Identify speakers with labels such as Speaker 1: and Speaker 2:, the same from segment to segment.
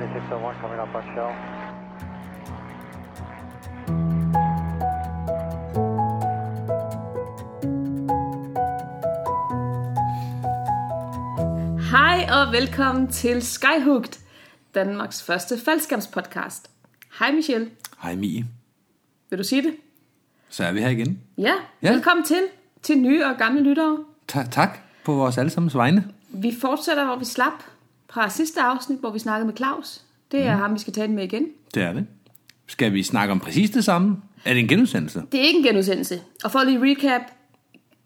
Speaker 1: 2601 coming up on shell.
Speaker 2: Hej og velkommen til Skyhooked, Danmarks første faldskærmspodcast. Hej Michelle,
Speaker 3: Hej Mie.
Speaker 2: vil du sige det?
Speaker 3: Så er vi her igen.
Speaker 2: Ja,
Speaker 3: Ja.
Speaker 2: velkommen til, til nye og gamle lyttere.
Speaker 3: Ta- tak på vores allesammens vegne.
Speaker 2: Vi fortsætter, hvor vi slap fra sidste afsnit, hvor vi snakkede med Claus. Det er mm. ham, vi skal tale med igen.
Speaker 3: Det er det. Skal vi snakke om præcis det samme? Er det en genudsendelse?
Speaker 2: Det er ikke en genudsendelse. Og for lige recap,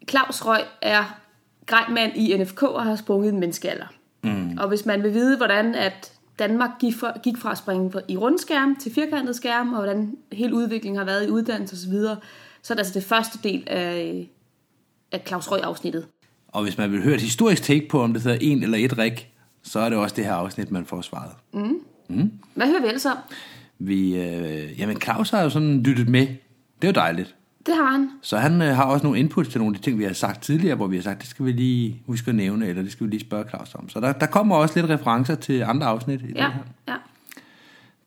Speaker 2: Claus Røg er grejmand i NFK og har sprunget en menneskealder. Mm. Og hvis man vil vide, hvordan at Danmark gik fra, gik fra at springe i rundskærm til firkantet skærm, og hvordan hele udviklingen har været i uddannelse osv., så er det altså det første del af, af Claus Røg-afsnittet.
Speaker 3: Og hvis man vil høre et historisk take på, om det hedder en eller et rig, så er det også det her afsnit, man får svaret.
Speaker 2: Hvad hører vi ellers om?
Speaker 3: Vi, øh, jamen Claus har jo sådan lyttet med. Det er jo dejligt.
Speaker 2: Det har han.
Speaker 3: Så han øh, har også nogle input til nogle af de ting, vi har sagt tidligere, hvor vi har sagt, det skal vi lige huske at nævne, eller det skal vi lige spørge Claus om. Så der, der kommer også lidt referencer til andre afsnit i det
Speaker 2: Ja,
Speaker 3: her.
Speaker 2: ja.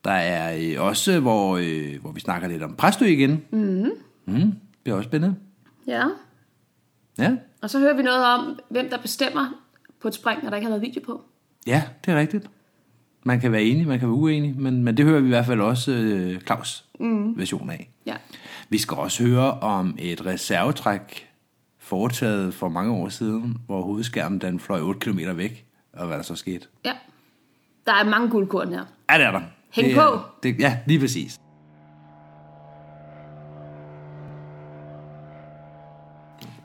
Speaker 3: Der er øh, også, hvor, øh, hvor vi snakker lidt om Præstø igen. Mm-hmm. Mm, det er også spændende.
Speaker 2: ja.
Speaker 3: Ja,
Speaker 2: Og så hører vi noget om, hvem der bestemmer på et spring, når der ikke har været video på.
Speaker 3: Ja det er rigtigt. Man kan være enig, man kan være uenig, men, men det hører vi i hvert fald også øh, Claus' mm. version af.
Speaker 2: Ja.
Speaker 3: Vi skal også høre om et reservetræk foretaget for mange år siden, hvor hovedskærmen den fløj 8 km væk, og hvad der så skete.
Speaker 2: ja. Der er mange guldkorn her.
Speaker 3: Ja, det er der.
Speaker 2: Hæng
Speaker 3: det
Speaker 2: på.
Speaker 3: Det, ja, lige præcis.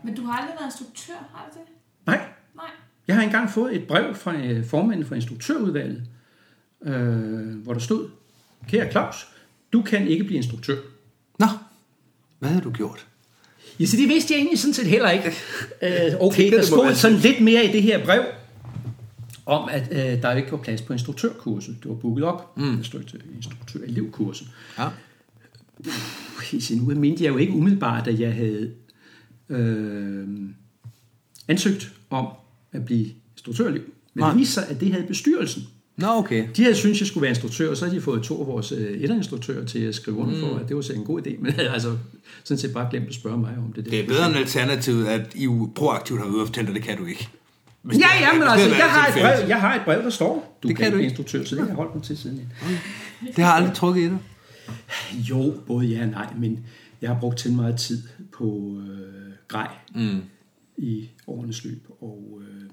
Speaker 2: Men du har aldrig været instruktør, har du det?
Speaker 4: Jeg har engang fået et brev fra øh, formanden for instruktørudvalget, øh, hvor der stod, kære Claus, du kan ikke blive instruktør.
Speaker 3: Nå, hvad har du gjort?
Speaker 4: Ja, så det vidste jeg egentlig sådan set heller ikke. Øh, okay,
Speaker 3: det
Speaker 4: der stod sådan lidt mere i det her brev, om at øh, der ikke var plads på instruktørkurset. Det var booket op. Mm. Der stod til instruktør-elevkurset.
Speaker 3: Ja.
Speaker 4: Så nu mente jeg jo ikke umiddelbart, at jeg havde øh, ansøgt om at blive instruktørelev. Men
Speaker 3: Nej.
Speaker 4: det viste sig, at det havde bestyrelsen. jeg
Speaker 3: okay.
Speaker 4: De havde syntes, jeg skulle være instruktør, og så havde de fået to af vores øh, etterinstruktører til at skrive under for, at det var så en god idé. Men altså sådan set bare glemt at spørge mig om det.
Speaker 5: Det er bedre end alternativet, at I proaktivt har været ude og dig, det kan du ikke. Hvis
Speaker 4: Ja,
Speaker 5: det
Speaker 4: ja, men altså,
Speaker 5: det
Speaker 4: jeg har, et brev, jeg har et brev, der står, du
Speaker 3: Det
Speaker 4: kan,
Speaker 3: kan du ikke.
Speaker 4: instruktør, så det har jeg holdt mig til siden.
Speaker 3: Det har aldrig trukket i dig.
Speaker 4: Jo, både ja og nej, men jeg har brugt til meget tid på øh, grej mm. I årenes løb, og øh,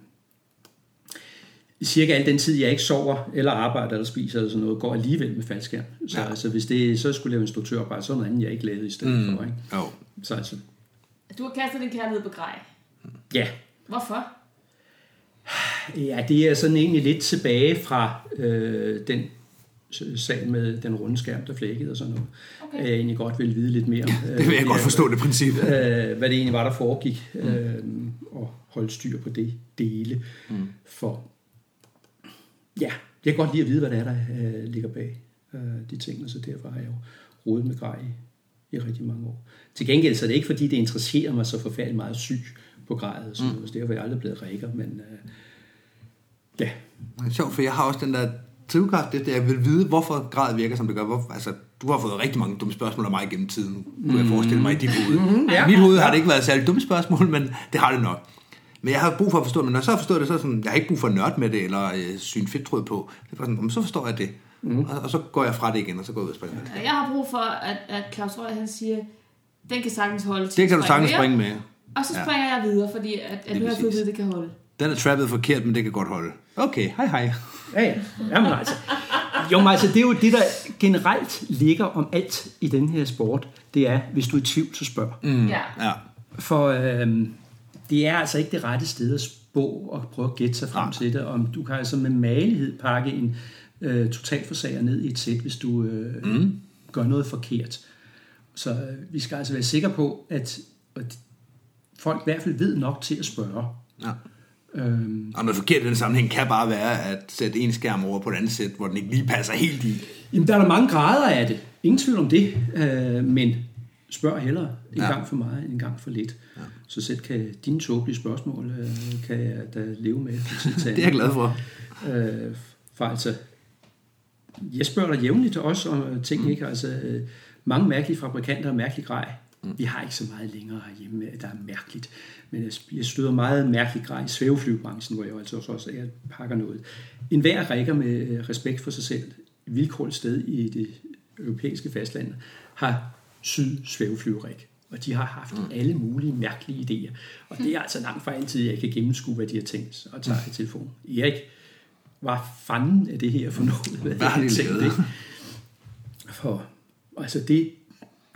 Speaker 4: cirka al den tid, jeg ikke sover, eller arbejder, eller spiser, eller sådan noget, går alligevel med faldskærm. Så ja. altså, hvis det så skulle lave instruktørarbejde, så er noget andet, jeg ikke lavede i stedet mm. for. Ikke?
Speaker 3: Jo.
Speaker 4: Så altså,
Speaker 2: Du har kastet din kærlighed på grej.
Speaker 4: ja.
Speaker 2: Hvorfor?
Speaker 4: Ja, det er sådan egentlig lidt tilbage fra øh, den sag med den runde skærm, der flækkede og sådan noget.
Speaker 2: Okay.
Speaker 4: Jeg egentlig godt vil vide lidt mere om. øh,
Speaker 5: Det vil jeg godt forstå, det princip.
Speaker 4: øh, hvad det egentlig var, der foregik, øh, og holde styr på det dele. Mm. For ja, jeg kan godt lide at vide, hvad det er, der øh, ligger bag øh, de ting, og så derfor har jeg jo rodet med grej i, i rigtig mange år. Til gengæld så er det ikke, fordi det interesserer mig så forfærdeligt meget syg på grejet, noget, så derfor er jeg aldrig blevet rækker, men øh, ja,
Speaker 5: Det er sjovt, for jeg har også den der drivkraft, det er, at jeg vil vide, hvorfor grad virker, som det gør. Hvor, altså, du har fået rigtig mange dumme spørgsmål af mig gennem tiden. Nu kan jeg forestille mig i dit hoved. Mm-hmm,
Speaker 4: ja.
Speaker 5: I mit hoved har det ikke været særlig dumme spørgsmål, men det har det nok. Men jeg har brug for at forstå det, men når jeg så har forstået det, så er det sådan, jeg har ikke brug for at nørde med det, eller øh, syne fedttråd på. Det er sådan, "Jamen, så forstår jeg det. Mm. Og, og, så går jeg fra det igen, og så går jeg ud og springer.
Speaker 2: Jeg har brug for, at, at Claus Røg, han siger, den kan sagtens holde til
Speaker 5: Det
Speaker 2: at
Speaker 5: kan du sagtens
Speaker 2: mere."
Speaker 5: springe med.
Speaker 2: Og så springer jeg videre, fordi at, at nu har jeg fået det kan holde.
Speaker 5: Den er trappet forkert, men det kan godt holde. Okay, hej hej.
Speaker 4: Ja, ja. Jamen altså. Jo, men altså, det er jo det, der generelt ligger om alt i den her sport. Det er, hvis du er i tvivl, så spørg. Mm.
Speaker 2: Ja.
Speaker 5: Ja.
Speaker 4: For øhm, det er altså ikke det rette sted at spå og prøve at gætte sig frem
Speaker 5: Nej.
Speaker 4: til det. Om du kan altså med malighed pakke en øh, totalforsager ned i et sæt, hvis du øh, mm. gør noget forkert. Så øh, vi skal altså være sikre på, at, at folk i hvert fald ved nok til at spørge.
Speaker 5: ja.
Speaker 4: Øhm,
Speaker 5: Og noget forkert i den sammenhæng kan bare være at sætte en skærm over på et andet sæt, hvor den ikke lige passer helt i.
Speaker 4: Jamen, der er der mange grader af det. Ingen tvivl om det. Øh, men spørg hellere en
Speaker 5: Ja.
Speaker 4: gang for meget, end en gang for lidt. Ja. Så selv kan dine tåbelige spørgsmål, øh, kan jeg da leve med.
Speaker 5: Det er jeg glad for.
Speaker 4: Øh, for altså, jeg spørger dig jævnligt også om ting, mm. ikke? Altså, øh, mange mærkelige fabrikanter og mærkelig grej. Mm. Vi har ikke så meget længere herhjemme, der er mærkeligt. Men jeg, støder meget mærkelig grej i svæveflyvebranchen, hvor jeg altså også jeg pakker noget. En hver rækker med øh, respekt for sig selv, vilkårligt sted i det europæiske fastland, har syd svæveflyverik. Og de har haft mm. alle mulige mærkelige idéer. Og det er altså langt fra altid, jeg kan gennemskue, hvad de har tænkt og tage i telefonen. Erik, hvad fanden er det her for noget? Hvad,
Speaker 5: har de
Speaker 4: tænkt? For, altså det,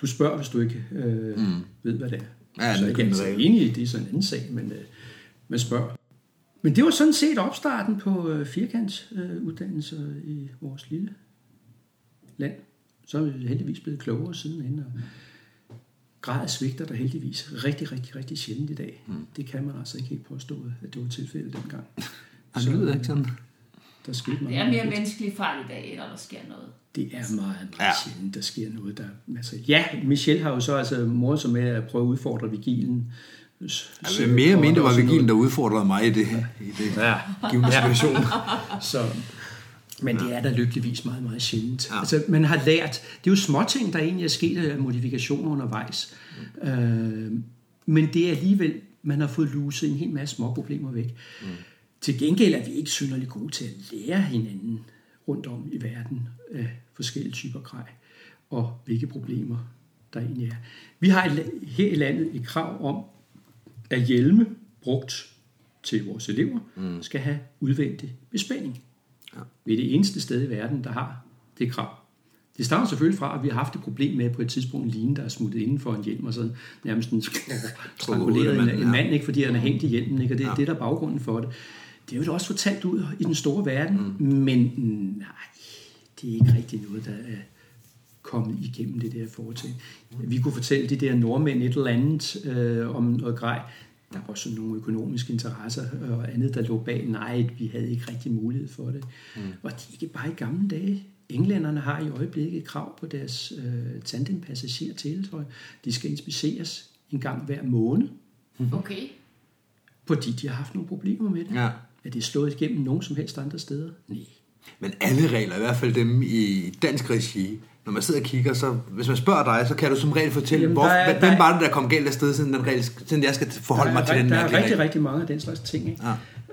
Speaker 4: du spørger, hvis du ikke øh, mm. ved, hvad det er.
Speaker 5: Ja,
Speaker 4: så
Speaker 5: det
Speaker 4: jeg er
Speaker 5: regne.
Speaker 4: enig i, det er sådan en anden sag, men øh, man spørger. Men det var sådan set opstarten på øh, firkantsuddannelser øh, i vores lille land. Så er vi heldigvis blevet klogere sidenhen, og grad svigter der heldigvis rigtig, rigtig, rigtig sjældent i dag. Mm. Det kan man altså ikke helt påstå, at det var tilfældet dengang.
Speaker 5: Han lyder ikke sådan.
Speaker 4: Der skete
Speaker 2: Det
Speaker 4: meget.
Speaker 2: er mere menneskelig fejl i dag, når der sker noget.
Speaker 4: Det er meget, meget
Speaker 5: Ja.
Speaker 4: ja. sjældent, der sker noget. Der, altså, ja, Michelle har jo så altså mor som med at prøve at udfordre vigilen.
Speaker 5: Altså, mere eller mindre var Vigil, der udfordrede mig i det, i det
Speaker 4: Ja,
Speaker 5: givende situation.
Speaker 4: så, men det er da lykkeligvis meget, meget sjældent.
Speaker 5: Ja.
Speaker 4: Ja. Altså, man har lært, det er jo småting, der egentlig er sket af modifikationer undervejs. Mm. Øh, men det er alligevel, man har fået luset en hel masse små problemer væk. Mm. Til gengæld er vi ikke synderligt gode til at lære hinanden rundt om i verden af forskellige typer grej, og hvilke problemer der egentlig er. Vi har la- her i landet et krav om, at hjelme brugt til vores elever mm. skal have udvendig bespænding. Ja. Vi er det eneste sted i verden, der har det krav. Det stammer selvfølgelig fra, at vi har haft et problem med på et tidspunkt en line, der er smuttet inden for en hjelm, og så nærmest en stranguleret en, en mand, ikke, fordi han er hængt i hjelmen, ikke? og det er ja. det, der er baggrunden for det. Det er jo også fortalt ud i den store verden, mm. men nej, det er ikke rigtig noget, der er kommet igennem det der foretagende. Vi kunne fortælle de der nordmænd et eller andet øh, om noget grej. Der var sådan nogle økonomiske interesser og andet, der lå bag. Nej, vi havde ikke rigtig mulighed for det. Mm. Og de ikke bare i gamle dage. Englænderne har i øjeblikket et krav på deres øh, tandempassager teletøj. De skal inspiceres en gang hver måned,
Speaker 2: Okay.
Speaker 4: fordi de har haft nogle problemer med det.
Speaker 5: Ja.
Speaker 4: Er det slået igennem nogen som helst andre steder? Nej.
Speaker 5: Men alle regler, i hvert fald dem i dansk regi, når man sidder og kigger, så hvis man spørger dig, så kan du som regel fortælle,
Speaker 4: Jamen,
Speaker 5: hvor,
Speaker 4: der er-
Speaker 5: hvem
Speaker 4: der er-
Speaker 5: var det, der kom galt af sted, siden, den regel, siden jeg skal forholde
Speaker 4: der
Speaker 5: mig
Speaker 4: er,
Speaker 5: til den
Speaker 4: der er rigtig,
Speaker 5: regel.
Speaker 4: rigtig mange af den slags ting. Ikke?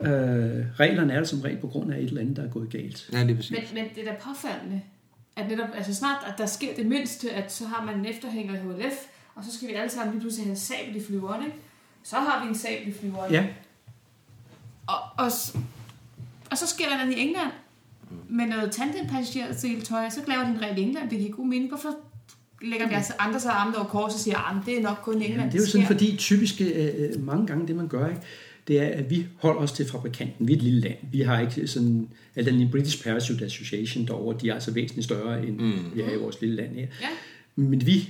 Speaker 4: Ja. Øh, reglerne er der som regel på grund af et eller andet, der er gået galt.
Speaker 5: Ja, lige præcis.
Speaker 2: Men, men det er da påfaldende, at netop, altså snart, at der sker det mindste, at så har man en efterhænger i HLF, og så skal vi alle sammen lige pludselig have en sabel i flyveren, ikke? Så har vi en sabel i flyveren.
Speaker 4: Ja,
Speaker 2: Og, og, og så sker der noget i England med noget tandempassagertøj, så laver de en regel i England, det giver god mening. Hvorfor lægger vi altså andre så armene over kors og siger, at det er nok kun England,
Speaker 4: Jamen, det er jo sådan,
Speaker 2: sker."
Speaker 4: fordi typisk øh, mange gange det, man gør, ikke, det er, at vi holder os til fabrikanten. Vi er et lille land. Vi har ikke sådan... Altså, den British Parachute Association derovre, de er altså væsentligt større, end mm. vi er i vores lille land her.
Speaker 2: Ja.
Speaker 4: Men vi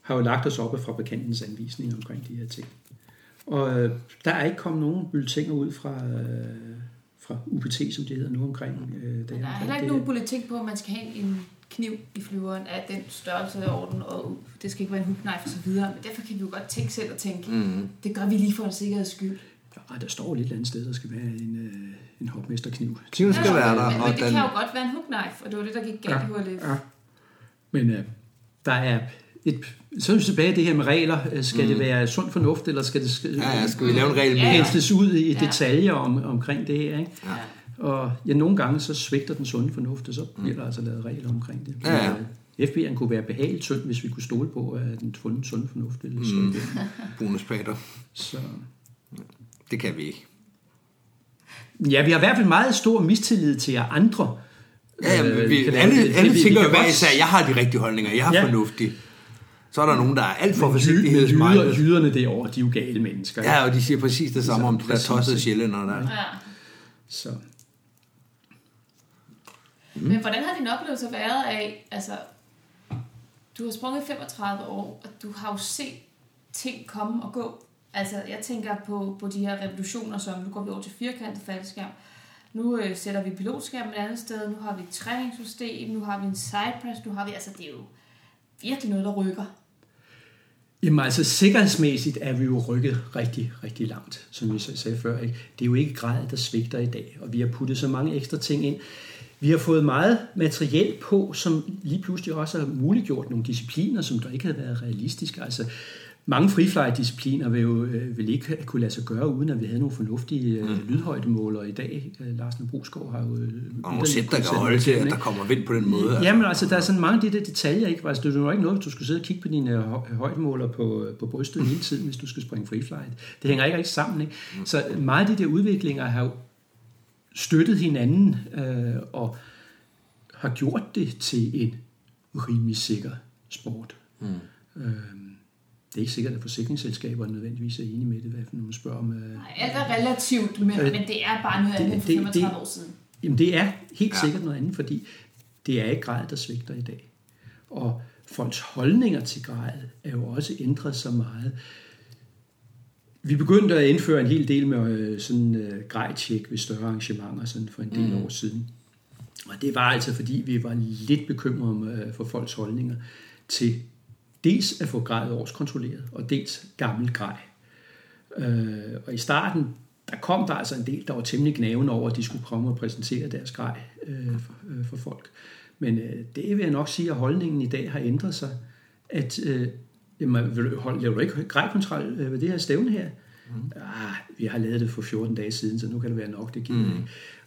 Speaker 4: har jo lagt os op af fabrikantens anvisninger omkring de her ting. Og øh, der er ikke kommet nogen bulletiner ud fra, øh, fra UPT, som det hedder nu omkring øh, det
Speaker 2: Der er heller ikke nogen politik på, at man skal have en kniv i flyveren af den størrelse og orden, og det skal ikke være en hugknife og så videre. Men derfor kan vi jo godt tænke selv og tænke, mm. det gør vi lige for en sikkerheds skyld.
Speaker 4: Ja, der står et eller andet sted, der skal være en, øh, en hopmesterkniv.
Speaker 5: Kniven skal være der,
Speaker 2: men,
Speaker 5: og
Speaker 2: men det
Speaker 5: den,
Speaker 2: kan jo godt være en hugknife, og det var det, der gik galt i HLF.
Speaker 4: Ja. Men øh, der er et... Så er vi tilbage i det her med regler. Øh, Skal mm. det være sund fornuft, eller skal det skal,
Speaker 5: ja, ja, skal vi lave en regel mere?
Speaker 4: pensles ud i
Speaker 2: Ja.
Speaker 4: detaljer om, omkring det her? Ikke?
Speaker 5: Ja.
Speaker 4: Og ja, nogle gange så svigter den sunde fornuft, og så bliver der altså lavet regler omkring det.
Speaker 5: Ja, ja.
Speaker 4: Men, øh, FB'en kunne være behageligt tynd, hvis vi kunne stole på, at den sunde, sunde fornuft ville slå
Speaker 5: Mm. Bonuspater.
Speaker 4: Så,
Speaker 5: Det kan vi ikke.
Speaker 4: ja, vi har i hvert fald meget stor mistillid til jer andre.
Speaker 5: Ja, ja,
Speaker 4: Øh,
Speaker 5: vi,
Speaker 4: kan
Speaker 5: alle,
Speaker 4: det.
Speaker 5: alle
Speaker 4: Vi-
Speaker 5: tænker jo hver især, jeg har de rigtige holdninger, jeg er
Speaker 4: Ja.
Speaker 5: fornuftig. Så er der nogen, der er alt for
Speaker 4: Men
Speaker 5: forsigtighedsminded.
Speaker 4: jyder, jyderne derovre, de er jo gale mennesker. ikke?
Speaker 5: Ja, og de siger præcis det samme om de der tossede
Speaker 4: ikke?
Speaker 5: sjællænder der.
Speaker 2: Ja.
Speaker 4: Så,
Speaker 2: Mm. Men hvordan har din oplevelse været af, altså, du har sprunget 35 år, og du har jo set ting komme og gå. Altså, jeg tænker på, på de her revolutioner, som nu går vi over til firkantet faldskærm. Nu øh, sætter vi pilotskærm et andet sted, nu har vi et træningssystem, nu har vi en sidepress, nu har vi, altså, det er jo virkelig noget, der rykker.
Speaker 4: Jamen altså sikkerhedsmæssigt er vi jo rykket rigtig, rigtig langt, som vi sagde før. Ikke? Det er jo ikke grad, der svigter i dag, og vi har puttet så mange ekstra ting ind. vi har fået meget materiel på, som lige pludselig også har muliggjort nogle discipliner, som der ikke havde været realistiske. Altså, mange freefly-discipliner vil jo øh, vil ikke kunne lade sig gøre, uden at vi havde nogle fornuftige øh, mm. lydhøjdemålere i dag. Øh, Broskov har jo... Øh,
Speaker 5: Og nogle sæt, der kan holde til, at der kommer vind på den måde.
Speaker 4: Jamen altså, der er sådan mange af de der detaljer, ikke? Altså, det er jo ikke noget, du skal sidde og kigge på dine hø- højdemåler på, på brystet hele tiden, hvis du skal springe freeflight. Det hænger ikke rigtig sammen, ikke? Så meget af de der udviklinger har jo støttet hinanden øh, og har gjort det til en rimelig sikker sport. Mm. Øh, det er ikke sikkert, at forsikringsselskaberne nødvendigvis er enige med det, hvad når man spørger om... Øh,
Speaker 2: Nej, alt er relativt, men, men det er bare noget andet end for
Speaker 4: det-
Speaker 2: 35
Speaker 4: det-
Speaker 2: år siden.
Speaker 4: Jamen det er helt ja. sikkert noget andet, fordi det er ikke grad, der svigter i dag. Og folks holdninger til grad er jo også ændret så meget. Vi begyndte at indføre en hel del med øh, sådan øh, grejtjek ved større arrangementer sådan for en del mm. år siden. Og det var altså fordi, vi var lidt bekymrede om, øh, for folks holdninger til dels at få grej årskontrolleret, og dels gammel grej. Øh, og i starten, der kom der altså en del, der var temmelig gnavende over, at de skulle komme og præsentere deres grej øh, for, øh, for folk. Men øh, det vil jeg nok sige, at holdningen i dag har ændret sig. At, øh, jamen, vil du, hold, laver du ikke grejkontrol øh, ved det her stævne her? Mm. Ah, vi har lavet det for 14 dage siden, så nu kan det være nok, det giver mm.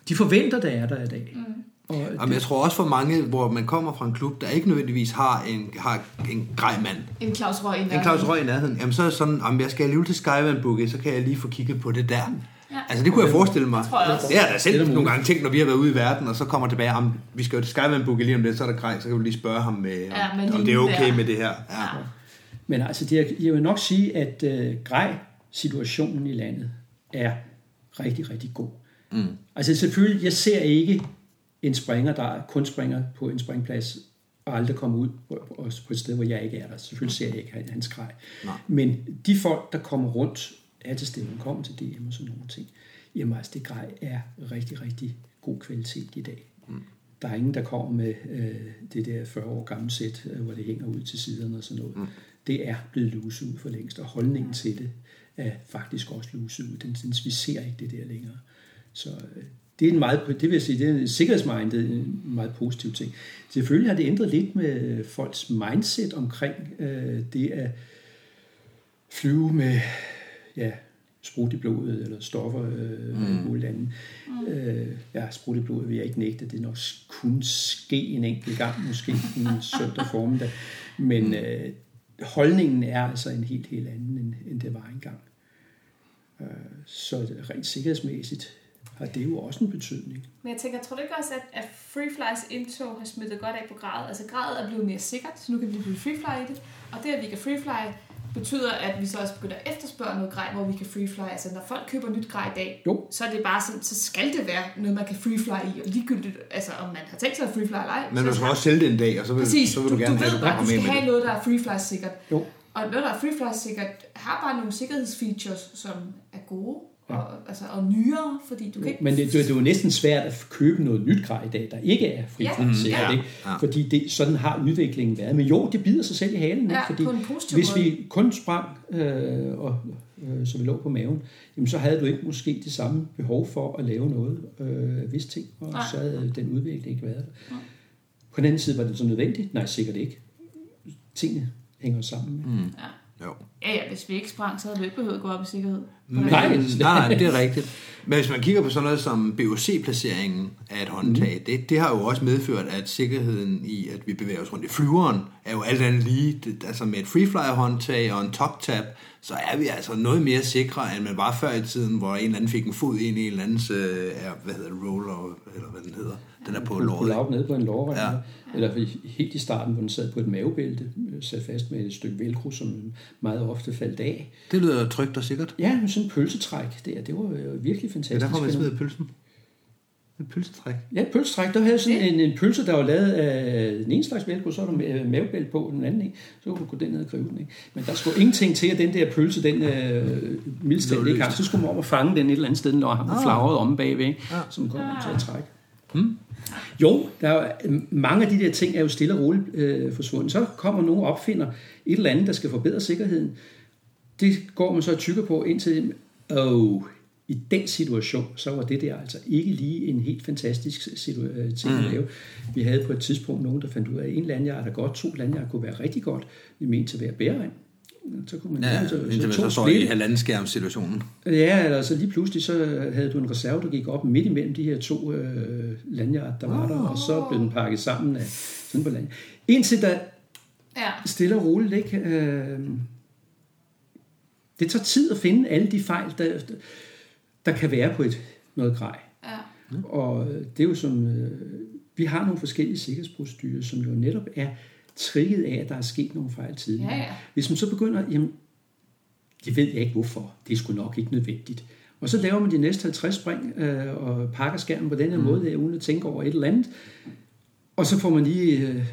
Speaker 4: De forventer, der er der i dag. Mm. Og
Speaker 5: Jamen, jeg tror også for mange, hvor man kommer fra en klub, der ikke nødvendigvis har en, har en grej mand,
Speaker 2: En Claus Røg i
Speaker 5: en Claus Røg i nærheden, jamen så er det sådan, om jeg skal alligevel til Skyvan Boogie, så kan jeg lige få kigget på det der. Ja. Altså det kunne jeg forestille mig.
Speaker 2: tror jeg også.
Speaker 5: Det har jeg da
Speaker 4: Det
Speaker 5: selv
Speaker 4: er
Speaker 5: nogle gange tænkt, når vi har været ude i verden, og så kommer tilbage, om vi skal jo til Skyvan Boogie lige om lidt, så er der grej, så kan du lige spørge ham, med, om,
Speaker 2: Ja,
Speaker 5: om det er okay
Speaker 2: der.
Speaker 5: med det her. Ja.
Speaker 4: Men altså, det er, jeg vil nok sige, at øh, grej-situationen i landet er rigtig, rigtig god. Mm. Altså selvfølgelig, jeg ser ikke en springer, der kun springer på en springplads, og aldrig kommer ud på, et sted, hvor jeg ikke er der. Selvfølgelig ser jeg ikke han- hans grej.
Speaker 5: Nej.
Speaker 4: Men de folk, der kommer rundt, er til stævnen, kommer til DM og sådan nogle ting, jamen altså, det grej er rigtig, rigtig god kvalitet i dag. Mm. Der er ingen, der kommer med øh, det der 40 år gamle sæt, øh, hvor det hænger ud til siderne og sådan noget. Mm. Det er blevet luset ud for længst, og holdningen til det er faktisk også luset ud. Den, den, vi ser ikke det der længere. Så øh, det er en meget, det vil jeg sige, det er en sikkerhedsmindet, en meget positiv ting. Selvfølgelig har det ændret lidt med folks mindset omkring øh, det at flyve med ja, sprut i blodet eller stoffer øh, mm. eller muligt andet. Mm. Øh, ja, sprut i blodet vil jeg ikke nægte. Det er nok kun ske en enkelt gang, måske en søndag formiddag. Men øh, holdningen er altså en helt, helt anden, end, end det var engang. Øh, så rent sikkerhedsmæssigt har det jo også en betydning.
Speaker 2: Men jeg tænker, tror du ikke også, at, at Freeflys indtog har smittet godt af på grad? Altså gradet er blevet mere sikkert, så nu kan vi blive freefly i det. Og det, at vi kan freefly, betyder, at vi så også begynder at efterspørge noget grej, hvor vi kan freefly. Altså når folk køber nyt grej i dag,
Speaker 4: Jo.
Speaker 2: så er det bare sådan, så skal det være noget, man kan freefly i. Og ligegyldigt, altså om man har tænkt sig at freefly eller ej.
Speaker 5: Men du
Speaker 2: så
Speaker 5: skal også sælge det en dag, og så vil,
Speaker 2: Præcis,
Speaker 5: så vil
Speaker 2: du,
Speaker 5: du, gerne
Speaker 2: du
Speaker 5: have,
Speaker 2: ved
Speaker 5: du
Speaker 2: bare, du skal
Speaker 5: med
Speaker 2: have
Speaker 5: det.
Speaker 2: noget, der er freefly sikkert.
Speaker 4: Jo.
Speaker 2: Og noget, der er freefly sikkert, har bare nogle sikkerhedsfeatures, som er gode. Og, altså, og nyere, fordi du kan ikke...
Speaker 4: Men det, det, det er jo næsten svært at købe noget nyt grej i dag, der ikke er fri
Speaker 2: Ja.
Speaker 4: sikkert,
Speaker 5: ja,
Speaker 4: ikke?
Speaker 5: ja.
Speaker 4: Fordi det, sådan har udviklingen været. Men jo, det bider sig selv i halen. ikke?
Speaker 2: Ja,
Speaker 4: fordi hvis
Speaker 2: måde.
Speaker 4: vi kun sprang, øh, og, øh, så vi lå på maven, jamen, så havde du ikke måske det samme behov for at lave noget øh, vis ting, og
Speaker 2: Nej.
Speaker 4: så havde den udvikling ikke været der. På den anden side var det så nødvendigt? Nej, sikkert ikke. Tingene hænger sammen. Mm.
Speaker 2: Ja.
Speaker 5: Jo.
Speaker 2: Ja, ja, hvis vi ikke sprang, så havde vi ikke behøvet at gå op i sikkerhed.
Speaker 5: Men,
Speaker 4: Nej.
Speaker 5: nej, nej, det er rigtigt. Men hvis man kigger på sådan noget som BOC-placeringen af et håndtag, mm. det, det har jo også medført, at sikkerheden i, at vi bevæger os rundt i flyveren, er jo alt andet lige, det, altså med et freeflyer-håndtag og en top-tab, så er vi altså noget mere sikre, end man var før i tiden, hvor en eller anden fik en fod ind i en eller andens, øh, hvad hedder det, roller, eller hvad den hedder, den er på
Speaker 4: Kunne
Speaker 5: låret.
Speaker 4: lave nede på en lårrem.
Speaker 5: Ja.
Speaker 4: Ja. Eller helt i starten, hvor den sad på et mavebælte, øh, sat fast med et stykke velcro, som meget ofte faldt af.
Speaker 5: Det lyder trygt og sikkert.
Speaker 4: Ja, med sådan en pølsetræk der, det var jo virkelig
Speaker 5: Det
Speaker 4: fantastisk.
Speaker 5: er derfor, man
Speaker 4: fænomen.
Speaker 5: smider pølsen. Et pølsetræk.
Speaker 4: Ja, pølsetræk, der havde sådan en, en pølse, der var lavet af den ene slags velcro, så var der ma- mavebælte på, den anden ikke. Så kunne du gå den ned og gribe den, ikke? Men der skulle ingenting til, at den der pølse, den øh, mildstand ikke. Så skulle man om at fange den et eller andet sted, når han ah. flagret om bagved, ikke?
Speaker 5: Ja.
Speaker 4: Som kom til at trække. Hmm. Jo, der er, jo- mange af de der ting er jo stille og roligt øh, forsvundet. Så kommer nogen og opfinder et eller andet, der skal forbedre sikkerheden. Det går man så tykker på indtil, oh, i den situation, så var det der altså ikke lige en helt fantastisk situ- øh, ting at lave. Vi havde på et tidspunkt nogen, der fandt ud af, at en landjart er godt, to landjart kunne være rigtig godt, nemlig en til hver bæreren. Så kunne man
Speaker 5: Ja,
Speaker 4: så,
Speaker 5: indtil man
Speaker 4: to
Speaker 5: så står i halvanden skærm situationen.
Speaker 4: Ja, altså lige pludselig så havde du en reserve, der gik op midt imellem de her to øh, landjart, der var der, og så blev den pakket sammen af sådan på land. Indtil der
Speaker 2: Ja.
Speaker 4: stille og roligt, ikke? Øh, det tager tid at finde alle de fejl, der, der kan være på et noget grej.
Speaker 2: Ja.
Speaker 4: Og det er jo som, øh, vi har nogle forskellige sikkerhedsprocedurer, som jo netop er trigget af, at der er sket nogle fejl tidligere.
Speaker 2: Ja, ja.
Speaker 4: Hvis man så begynder, jamen, det ved jeg ikke hvorfor, det er sgu nok ikke nødvendigt. Og så laver man de næste 50 spring øh, og pakker skærmen på den her mm. måde, der, uden at tænke over et eller andet. Og så får man lige øh,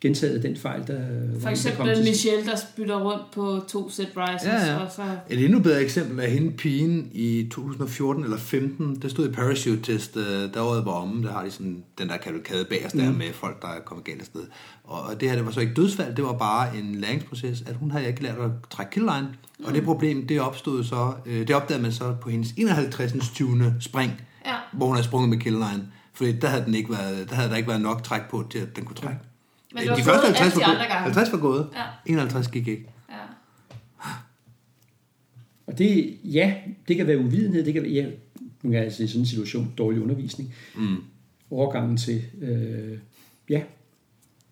Speaker 4: gentaget den fejl, der
Speaker 2: For
Speaker 4: der
Speaker 2: eksempel
Speaker 4: kom til-
Speaker 2: Michelle, der spytter rundt på to sæt risers,
Speaker 5: Ja, ja.
Speaker 2: og så...
Speaker 5: Et endnu bedre eksempel er hende pigen i 2014 eller 15, der stod i parachute-test, øh, der året var omme, der har de sådan den der kavalkade bagerst der med folk, der er kommet galt afsted. Og det her, det var så ikke dødsfald, det var bare en læringsproces, at hun havde ikke lært at trække killline. Og det problem, det opstod så, øh, det opdagede man så på hendes 51. 20. spring,
Speaker 2: Ja.
Speaker 5: hvor hun havde sprunget med killline. Fordi der havde, den ikke været, der havde der ikke været nok træk på, til at den kunne trække.
Speaker 2: Men det var
Speaker 5: de første 50
Speaker 2: alle de
Speaker 5: var,
Speaker 2: andre
Speaker 5: gået,
Speaker 2: gange.
Speaker 5: 50 var gået,
Speaker 2: Ja.
Speaker 5: 51 gik ikke.
Speaker 2: Ja.
Speaker 4: Og det, ja, det kan være uvidenhed, det kan være, ja, man kan altså i sådan en situation dårlig undervisning.
Speaker 5: Mm.
Speaker 4: Overgangen til, øh, ja,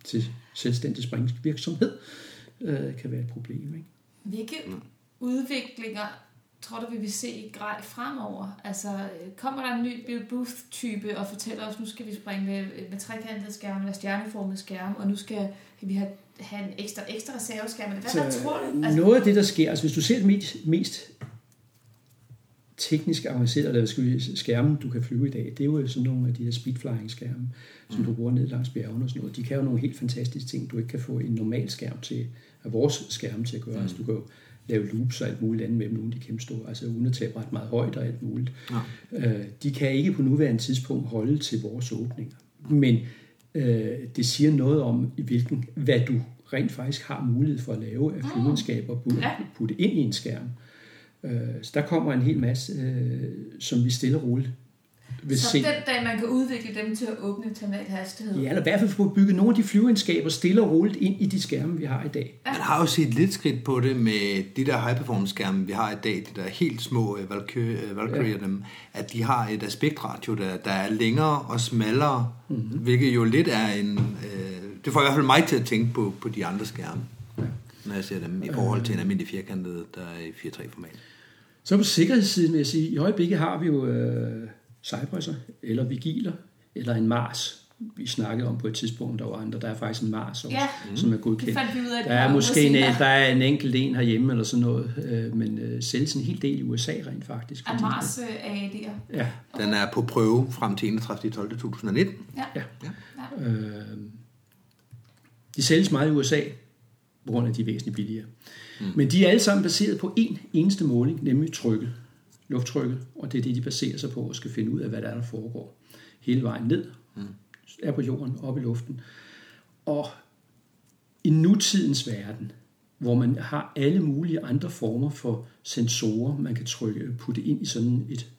Speaker 4: til selvstændig springvirksomhed øh, kan være et problem. Ikke?
Speaker 2: Hvilke udviklinger tror du, vi vil se i grej fremover? Altså, øh, kommer der en ny Bill Booth-type og fortæller os, nu skal vi springe med, med trekantede skærme eller stjerneformede skærme, og nu skal vi have, have en ekstra, ekstra reserveskærm. Hvad, hvad tror du?
Speaker 4: Altså, noget af det, der sker, altså hvis du ser mest, mest teknisk vi, skærme, du kan flyve i dag, det er jo sådan nogle af de her speedflying skærme, som du bruger ned langs bjergene og sådan noget. De kan jo nogle helt fantastiske ting, du ikke kan få en normal skærm til, af vores skærme til at gøre. Mm. Altså du kan jo lave loops og alt muligt andet med nogle af de kæmpe store, altså uden at tage ret meget højt og alt muligt. Ja. Øh, de kan ikke på nuværende tidspunkt holde til vores åbninger. Men øh, det siger noget om, i hvilken, hvad du rent faktisk har mulighed for at lave af flyvenskaber og putte ind i en skærm. Øh, så der kommer en hel masse, øh, som vi stille og roligt vil
Speaker 2: Så
Speaker 4: se.
Speaker 2: den dag, man kan udvikle dem til at åbne til hastighed.
Speaker 4: Ja, eller i hvert fald få bygget nogle af de flyvenskaber stille og roligt ind i de skærme, vi har i dag.
Speaker 5: Man har jo set lidt skridt på det med de der high performance skærme, vi har i dag, de der helt små øh, Valkyrie, øh, Valkyrie ja. dem, at de har et aspektratio, der, der er længere og smallere, mm-hmm. hvilket jo lidt er en... Øh, det får i hvert fald mig til at tænke på, på de andre skærme, ja. når jeg ser dem i forhold til en almindelig firkantet, der er i 4-3 format.
Speaker 4: Så på sikkerhedssiden vil jeg sige, i øjeblikket har vi jo øh, Cypresser, eller Vigiler, eller en Mars. Vi snakkede om på et tidspunkt, der var andre, der er faktisk en Mars også,
Speaker 2: Ja.
Speaker 4: som er
Speaker 2: Det
Speaker 4: godkendt.
Speaker 2: fandt vi ud af.
Speaker 4: Der er måske en, der er en enkelt en herhjemme eller sådan noget, øh, men øh, sælges en hel del i USA rent faktisk. Fordi-
Speaker 2: Mars øh, AAD'er.
Speaker 4: Ja,
Speaker 5: Den er på prøve frem til 31. 12. 2019.
Speaker 2: Ja.
Speaker 4: ja.
Speaker 2: ja.
Speaker 4: Øh, de sælges meget i USA, på grund af de er væsentligt billigere. Mm. Men de er alle sammen baseret på en eneste måling, nemlig trykket, lufttrykket, og det er det, de baserer sig på og skal finde ud af, hvad der er, der foregår. Hele vejen ned, mm. er på jorden, op i luften. Og i nutidens verden, hvor man har alle mulige andre former for sensorer, man kan trykke, putte ind i sådan et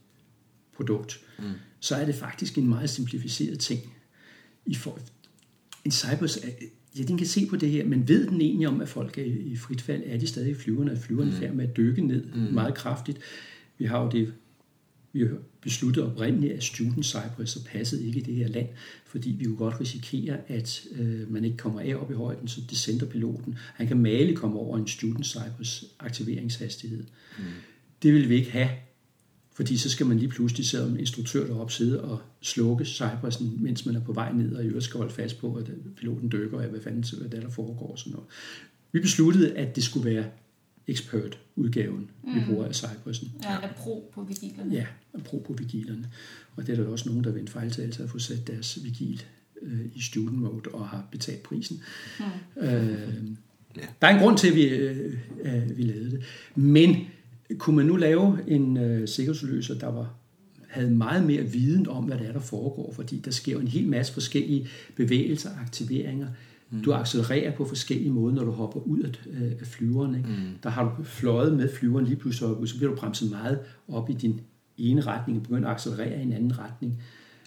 Speaker 4: produkt, mm. så er det faktisk en meget simplificeret ting. I for, en Cybers, er- ja, den kan se på det her, men ved den egentlig om, at folk er i frit fald? Er de stadig flyverne? Er flyverne mm. færd med at dykke ned mm. meget kraftigt? Vi har jo det, vi har besluttet oprindeligt, at Student Cypress så passede ikke i det her land, fordi vi kunne godt risikere, at øh, man ikke kommer af op i højden, så descenterpiloten, han kan male komme over en Student Cypress aktiveringshastighed. Mm. Det vil vi ikke have, fordi så skal man lige pludselig som instruktør deroppe sidde og slukke Cypressen, mens man er på vej ned, og i øvrigt skal holde fast på, at piloten dykker, og hvad fanden hvad der, der foregår. og Sådan noget. Vi besluttede, at det skulle være expert-udgaven, mm. vi bruger af Cypressen.
Speaker 2: Ja, er pro på vigilerne.
Speaker 4: Ja, og brug på vigilerne. Og det er der også nogen, der ved en fejltagelse har fået sat deres vigil øh, i student mode og har betalt prisen. Mm. Øh,
Speaker 5: Ja.
Speaker 4: Der er en grund til, at vi, øh, øh, vi lavede det. Men kunne man nu lave en øh, sikkerhedsløser, der var havde meget mere viden om, hvad der er, der foregår, fordi der sker jo en hel masse forskellige bevægelser og aktiveringer Mm. Du accelererer på forskellige måder, når du hopper ud af, øh, af flyveren. Ikke? Mm. Der har du fløjet med flyveren lige pludselig op, så bliver du bremset meget op i din ene retning og begynder at accelerere i en anden retning.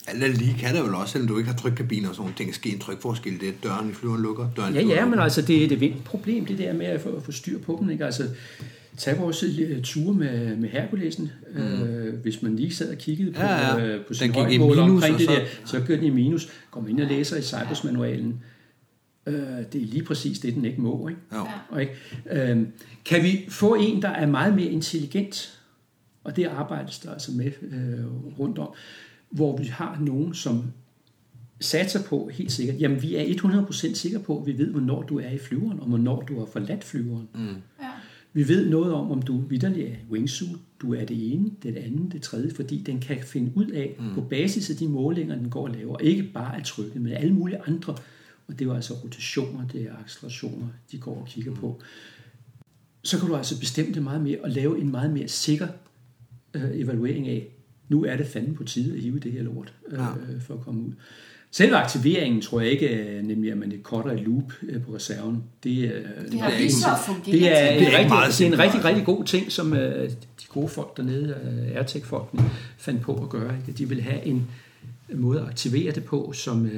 Speaker 5: Alt andet lige kan der vel også, selvom du ikke har trykkabiner og sådan nogle ting, ske en trykforskel. Det er døren i flyveren lukker, døren
Speaker 4: Ja, ja, men
Speaker 5: lukker.
Speaker 4: altså det er det et problem, det der med at få, at få styr på dem. Ikke? Altså, tag vores øh, ture med, med Herkulesen. Mm. Øh, hvis man lige sad og kiggede på,
Speaker 5: Ja, ja.
Speaker 4: øh, på sin
Speaker 5: minus,
Speaker 4: omkring
Speaker 5: og
Speaker 4: det
Speaker 5: så-
Speaker 4: der, så gør den i minus. Går man ind og læser i Cypress-manualen. Øh, det er lige præcis det, den ikke må. Ikke?
Speaker 5: Jo.
Speaker 4: Og ikke? Øh, kan vi få en, der er meget mere intelligent, og det arbejdes der altså med øh, rundt om, hvor vi har nogen, som satser på helt sikkert, jamen vi er 100% sikre på, at vi ved, hvornår du er i flyveren, og hvornår du har forladt flyveren. Mm.
Speaker 2: Ja.
Speaker 4: Vi ved noget om, om du vidderlig er wingsuit, du er det ene, det andet, det tredje, fordi den kan finde ud af, mm. på basis af de målinger, den går og laver, ikke bare at trykke, men alle mulige andre, og det er jo altså rotationer, det er accelerationer, de går og kigger på, så kan du altså bestemme det meget mere, og lave en meget mere sikker øh, evaluering af, nu er det fandme på tide at hive det her lort, øh, ja. for at komme ud. Selve aktiveringen tror jeg ikke, øh, nemlig at man cutter et loop øh, på reserven. Det,
Speaker 2: Det har
Speaker 5: er
Speaker 2: fungere.
Speaker 4: det er, en
Speaker 5: ikke
Speaker 4: rigtig,
Speaker 5: meget
Speaker 4: det er en rigtig, rigtig god ting, som øh, de gode folk dernede, øh, Airtech-folkene, fandt på at gøre. Ikke? De ville have en måde at aktivere det på, som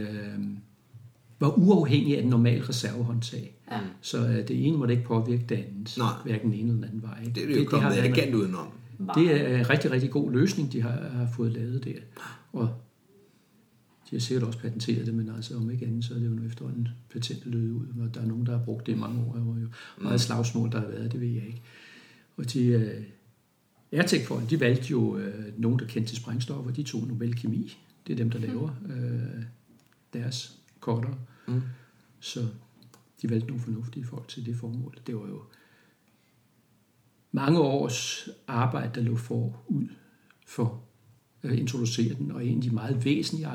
Speaker 4: var uafhængig af den normale reservehåndtag.
Speaker 2: Ja.
Speaker 4: Så øh, det ene måtte ikke påvirke det andet,
Speaker 5: Nej.
Speaker 4: hverken den ene eller den anden vej. Ikke?
Speaker 5: Det er jo kommet
Speaker 4: har været en-
Speaker 5: elegant udenom.
Speaker 4: det er en rigtig, rigtig god løsning, de har, har fået lavet der. Og de har sikkert også patenteret det, men altså om ikke andet, så er det jo nu efterhånden patentet løbet ud, og der er nogen, der har brugt det i mange år, og jo meget slagsmål, der har været, det ved jeg ikke. Og de, øh, airtech folk de valgte jo øh, nogen, der kendte til sprængstoffer, de tog Nobel Kemi. Det er dem, der laver øh, deres cutter. Mm. Så de valgte nogle fornuftige folk til det formål. Det var jo mange års arbejde, der lå forud for at introducere den, og en af de meget væsentlige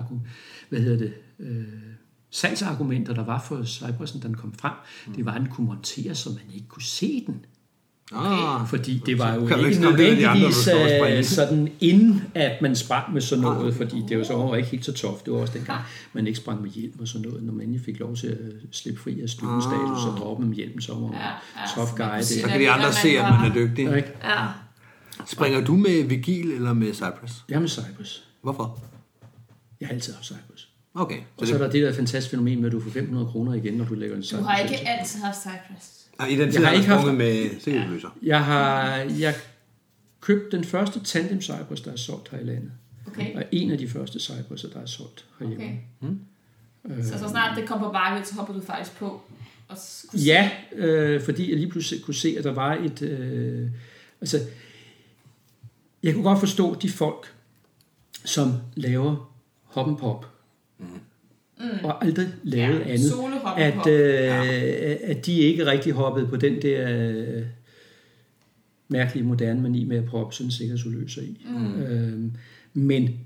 Speaker 4: hvad hedder det, øh, salgsargumenter, der var for Cypressen, da den kom frem, det var, at den kunne monteres, så man ikke kunne se den.
Speaker 5: Ah,
Speaker 4: Fordi det var jo
Speaker 5: Kan du
Speaker 4: ikke
Speaker 5: andre,
Speaker 4: nødvendigvis
Speaker 5: du springer?
Speaker 4: øh, sådan inden, at man sprang med sådan noget, fordi det var så var ikke helt så toft. Det var også dengang, man ikke sprang med hjelm og sådan noget. Når man fik lov til at slippe fri af styrkestatus og droppe med hjelm, så var man
Speaker 2: Ja, ja,
Speaker 4: tough
Speaker 2: så
Speaker 4: guy.
Speaker 2: kunne se
Speaker 5: så
Speaker 4: Det.
Speaker 5: kan de andre se, at man er dygtig.
Speaker 4: Ikke?
Speaker 2: Ja.
Speaker 5: Springer du med Vigil eller med Cypress?
Speaker 4: Jeg er med Cypress.
Speaker 5: Hvorfor?
Speaker 4: Jeg har altid haft Cypress.
Speaker 5: Okay,
Speaker 4: Og
Speaker 5: så
Speaker 4: så er
Speaker 5: det,
Speaker 4: der det der fantastiske fænomen med, at du får 500 kroner igen, når du lægger en
Speaker 2: Du
Speaker 4: Cypress.
Speaker 2: har
Speaker 4: ind.
Speaker 2: ikke altid haft Cypress.
Speaker 5: Ah, i den tid
Speaker 4: Jeg har ikke haft-
Speaker 5: med sikkerhedsløser.
Speaker 4: Jeg har jeg købt den første tandem Cypress, der er solgt her i landet.
Speaker 2: Okay.
Speaker 4: Og en af de første Cypresser, der er solgt herhjemme.
Speaker 2: okay.
Speaker 4: Øh,
Speaker 2: Så så snart det kom på markedet, så hopper du faktisk på. Og skulle
Speaker 4: Ja, øh, fordi jeg lige pludselig kunne se, at der var et... Øh, altså, jeg kunne godt forstå de folk, som laver hop and pop, mm. Og aldrig lavet
Speaker 2: Ja,
Speaker 4: andet, at, øh, at de ikke rigtig hoppede på den der øh, mærkelige moderne mani med at proppe sådan en sikkerhedsudløser i. Mm. Øh, men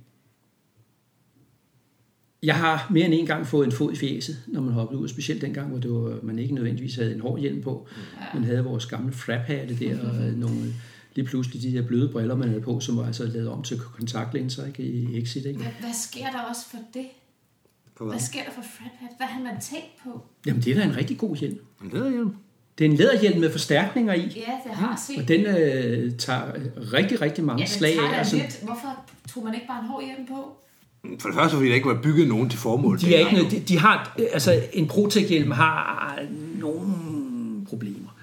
Speaker 4: jeg har mere end en gang fået en fod i fjeset, når man hoppede ud, specielt dengang, hvor det var, man ikke nødvendigvis havde en hård hjelm på. Ja. Man havde vores gamle frap-hatte der, og nogle, lige pludselig de der bløde briller, man havde på, som var altså lavet om til kontaktlinser ikke, i Exit. Ikke?
Speaker 2: Hvad, hvad sker der også for det?
Speaker 5: For
Speaker 2: Hvad
Speaker 5: hvad?
Speaker 2: sker der for Fred Hat? Hvad har man tænkt på?
Speaker 4: Jamen, det er da en rigtig god hjelm.
Speaker 5: En læderhjelm?
Speaker 4: Det er en læderhjelm med forstærkninger i,
Speaker 2: Ja, det har jeg set.
Speaker 4: og den øh, tager rigtig, rigtig mange
Speaker 2: ja,
Speaker 4: slag
Speaker 2: det tager
Speaker 4: af. Altså,
Speaker 2: lidt. Hvorfor tog man ikke bare en hård hjelm på?
Speaker 5: For det første, fordi der ikke var bygget nogen til formål.
Speaker 4: de, er ikke, noget- de, de har, altså en Protec-hjelm har nogle problemer.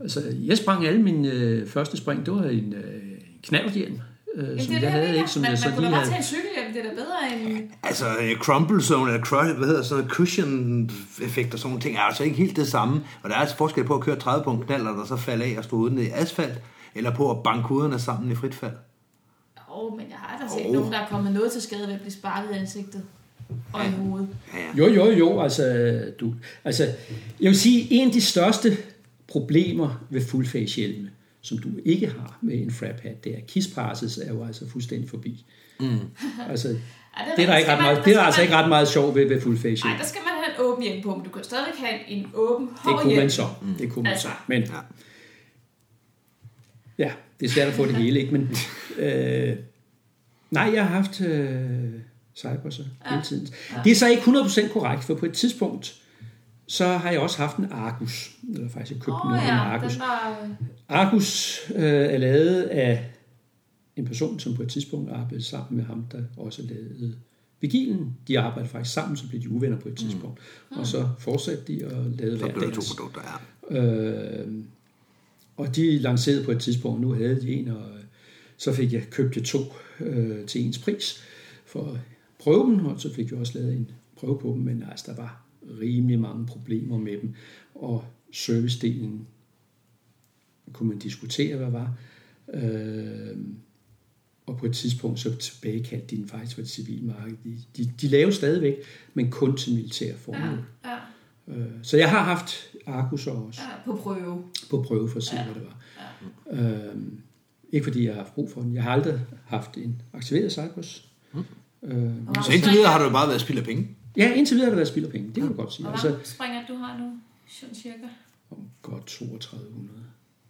Speaker 4: Altså, jeg sprang alle mine øh, første spring, det var en øh, knaldhjelm, øh,
Speaker 2: Jamen,
Speaker 4: som
Speaker 2: det
Speaker 4: jeg
Speaker 2: det,
Speaker 4: havde,
Speaker 2: mener.
Speaker 4: ikke, som
Speaker 2: man,
Speaker 4: jeg så
Speaker 2: man kunne
Speaker 4: lige
Speaker 2: da bare tage en cykelhjelm, det er da bedre end...
Speaker 5: Altså, øh, crumple zone, eller crush, hvad hedder sådan noget, cushion effekt og sådan nogle ting, er altså ikke helt det samme. Og der er altså forskel på at køre 30 på en knaller, der så falder af og stå uden i asfalt, eller på at banke hovederne sammen i frit fald.
Speaker 2: Åh, oh, men jeg har da set
Speaker 5: Åh.
Speaker 2: nogen, der er kommet noget til skade ved at blive sparket i ansigtet og i hovedet.
Speaker 5: Ja, ja.
Speaker 4: Jo, jo, jo, altså, du, altså, jeg vil sige, en af de største problemer ved fullface-hjelme, som du ikke har med en frap hat, det er kiss passes er jo altså fuldstændig forbi. Mm. Altså,
Speaker 2: Ej,
Speaker 4: det er der, ikke ret
Speaker 2: man-
Speaker 4: meget,
Speaker 2: der
Speaker 4: det er der altså
Speaker 2: man-
Speaker 4: ikke ret meget sjov ved, ved fullface
Speaker 2: Nej,
Speaker 4: hjelm.
Speaker 2: der skal man have en åben hjelm på, men du kan stadigvæk have en åben
Speaker 4: Det
Speaker 2: hård
Speaker 4: kunne
Speaker 2: hjelm.
Speaker 4: man så. Det kunne man
Speaker 2: Altså.
Speaker 4: så. Men
Speaker 5: Ja.
Speaker 4: ja, det er svært at få det hele, ikke? Men øh, nej, jeg har haft øh, Cypresser ja. hele tiden. Det er så ikke 100% korrekt, for på et tidspunkt, så har jeg også haft en Argus. Eller faktisk, jeg købte
Speaker 2: Åh
Speaker 4: oh, en
Speaker 2: ja,
Speaker 4: Argus.
Speaker 2: den var...
Speaker 4: Argus øh, er lavet af en person, som på et tidspunkt arbejdede sammen med ham, der også lavede Vigilen. De arbejdede faktisk sammen, så blev de uvenner på et tidspunkt. Mm. Og så fortsatte de og lavede
Speaker 5: Så
Speaker 4: hver
Speaker 5: blev det to produkter, ja.
Speaker 4: Øh, og de lancerede på et tidspunkt, nu havde de en, og så fik jeg købt jeg to øh, til ens pris for at prøve dem, og så fik jeg også lavet en prøve på dem, men altså, der var rimelig mange problemer med dem, og servicedelen kunne man diskutere, hvad var. Øh, og på et tidspunkt så tilbagekaldte de den faktisk for et civilmarked. De, de, de lavede stadigvæk, men kun til militære formål.
Speaker 2: Ja, ja,
Speaker 4: Øh, Så jeg har haft Argus også
Speaker 2: ja, på prøve.
Speaker 4: på prøve for at se, ja. hvad det var. Ja. Øhm, ikke fordi jeg har haft brug for den. Jeg har aldrig haft en aktiveret Cypress. Mm. Øhm,
Speaker 2: Og
Speaker 5: Så indtil videre har jo bare været spild af penge.
Speaker 4: Ja, indtil videre har det været spild af penge. Det kan du godt sige.
Speaker 2: Hvor
Speaker 4: Altså,
Speaker 2: mange springer du har nu? Sådan cirka.
Speaker 4: om godt 3200.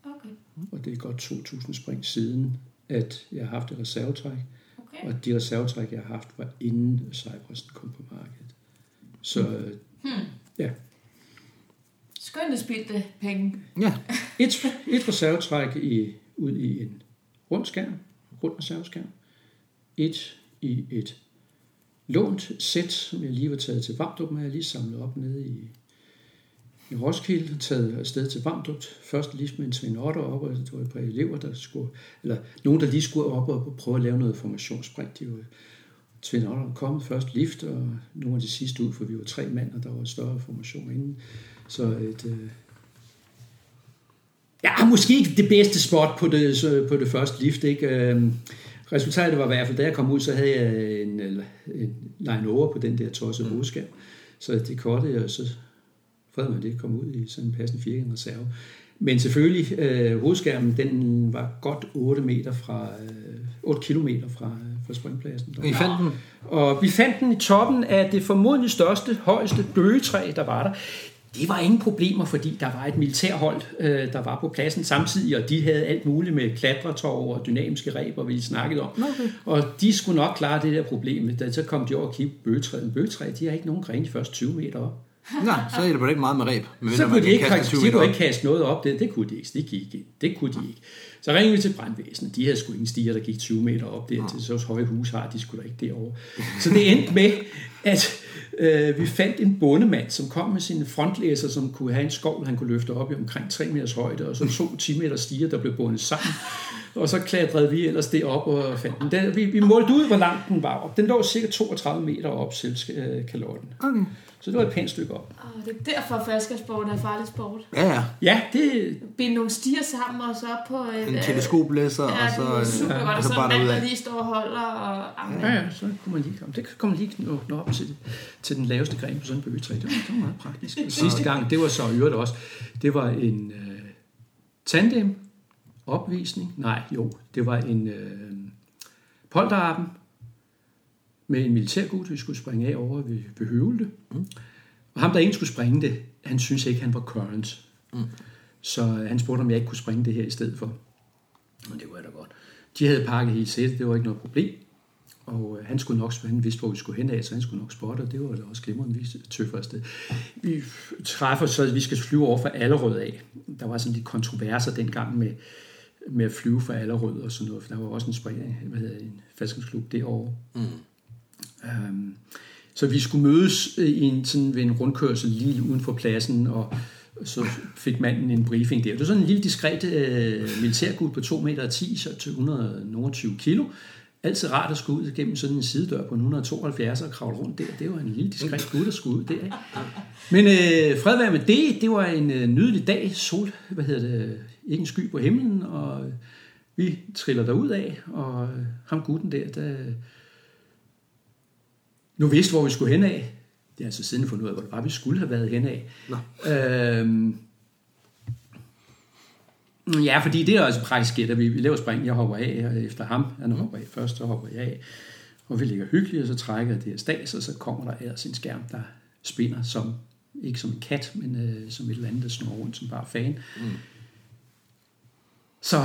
Speaker 2: Okay.
Speaker 4: Og det er godt 2000 spring siden, at jeg har haft et reservetræk.
Speaker 2: okay.
Speaker 4: Og de reservetræk, jeg har haft, var inden Cypress kom på markedet. Så øh, ja,
Speaker 2: Skønne spildte penge.
Speaker 5: Ja.
Speaker 4: Et, et reservetræk i, ud i en rund skærm, rund reserveskærm. Et i et lånt sæt, som jeg lige var taget til Vamdrup, med. Jeg lige samlet op nede i, i Roskilde, taget afsted til Vamdrup. Først lige med en Svend Otter op, og det var et par elever, der skulle, eller nogen, der lige skulle op og prøve at lave noget formationsspring. De var, Svend Otter kom først lift, og nogle af de sidste ud, for vi var tre mand, og der var større formation inden. Så et, øh, Ja, måske ikke det bedste spot på det, på det første lift. Ikke? Øh, Resultatet var i hvert fald, da jeg kom ud, så havde jeg en, en line over på den der tossede
Speaker 5: Mm.
Speaker 4: hovedskærm. Så det kortede jeg, og så fred man det kom ud i sådan en passende firkant reserve. Men selvfølgelig, øh, hovedskærmen, den var godt 8 meter fra, øh, 8 kilometer fra, fra springpladsen.
Speaker 5: I fandt den?
Speaker 4: Og vi fandt den i toppen af det formodentlig største, højeste bøgetræ, der var der. Det var ingen problemer, fordi der var et militærhold, øh, der var på pladsen samtidig, og de havde alt muligt med klatretår og dynamiske reb, og vi snakkede om. Okay. Og de skulle nok klare det der problem. Da så kom de over og kiggede på bøgetræet. Bøgetræ, de har ikke nogen grene de første 20 meter op.
Speaker 5: Nej, så er det bare ikke meget med ræb. Men
Speaker 4: Så kunne de ikke, kaste, de kunne ikke kaste noget op. Det, det kunne de ikke. Det gik ikke. Det kunne de ikke. Så ringede vi til brandvæsenet. De havde sgu ingen stiger, der gik 20 meter op der. Til så høje hus har de skulle da ikke derovre. Så det endte med, at øh, vi fandt en bondemand, som kom med sine frontlæser, som kunne have en skovl, han kunne løfte op i omkring 3 meters højde, og så to 10 meter stiger, der blev bundet sammen. Og så klatrede vi ellers det op og fandt den. den vi, vi målte ud, hvor langt den var op. Den lå cirka 32 meter op, selv øh, kalotten.
Speaker 5: Okay.
Speaker 4: Så det var et pænt stykke op.
Speaker 2: Oh, det er derfor, faldskærmssport er farlig sport.
Speaker 5: Ja, ja.
Speaker 4: Ja, det,
Speaker 2: Binde nogle stier sammen og så op på et...
Speaker 5: En
Speaker 2: øh,
Speaker 5: teleskoplæsser,
Speaker 2: Ja,
Speaker 5: og så,
Speaker 2: det er super
Speaker 5: øh,
Speaker 2: godt.
Speaker 5: og
Speaker 2: Og
Speaker 5: så
Speaker 2: så mand, der lige står og holder. Og,
Speaker 4: Ja, ja, så kunne man lige komme. Det kan man lige nå, nå op til, til den laveste gren på sådan en bøgetræ. Det var, det var meget praktisk. Og sidste gang, det var så i øvrigt også, det var en øh, tandem opvisning. Nej, jo, det var en øh, polterappen med en militærgud, vi skulle springe af over ved, ved Høvelte. Mm. Og ham, der ikke skulle springe det, han synes ikke, han var current. Mm. Så han spurgte, om jeg ikke kunne springe det her i stedet for. Og det var da godt. De havde pakket hele sættet, det var ikke noget problem. Og øh, han skulle nok, han vidste, hvor vi skulle hen af, så han skulle nok spotte, og det var da også glimrende, vi tøffer afsted. Vi træffer så, at vi skal flyve over fra Allerød af. Der var sådan lidt kontroverser dengang med, med at flyve fra Allerød og sådan noget, for der var også en, spring, hvad hedder, en faldskabsklub derovre. Mm. Øhm, så vi skulle mødes øh, i en, sådan ved en rundkørsel lige uden for pladsen, og så fik manden en briefing der. Det var sådan en lille diskret øh, militærgud på 2 meter 10, så til 120 kilo. Altid rart at skulle ud gennem sådan en sidedør på 172 og kravle rundt der. Det var en lille diskret gud, der skulle ud der. Ikke? Men øh, fred være med det. Det var en øh, nydelig dag. Sol, hvad hedder det, ikke en sky på himlen, og vi triller derud af, og øh, ham gutten der, der nu vidste, hvor vi skulle hen af. Det er altså siden fundet ud af, hvor det var, vi skulle have været hen af. Øhm, ja, fordi det er også praktisk at vi, laver spring. Jeg hopper af og efter ham. Han hopper af først, så hopper jeg af. Og vi ligger hyggeligt, og så trækker det her stas, og så kommer der ellers en skærm, der spinder som, ikke som en kat, men øh, som et eller andet, der snor rundt som bare fan. Mm. Så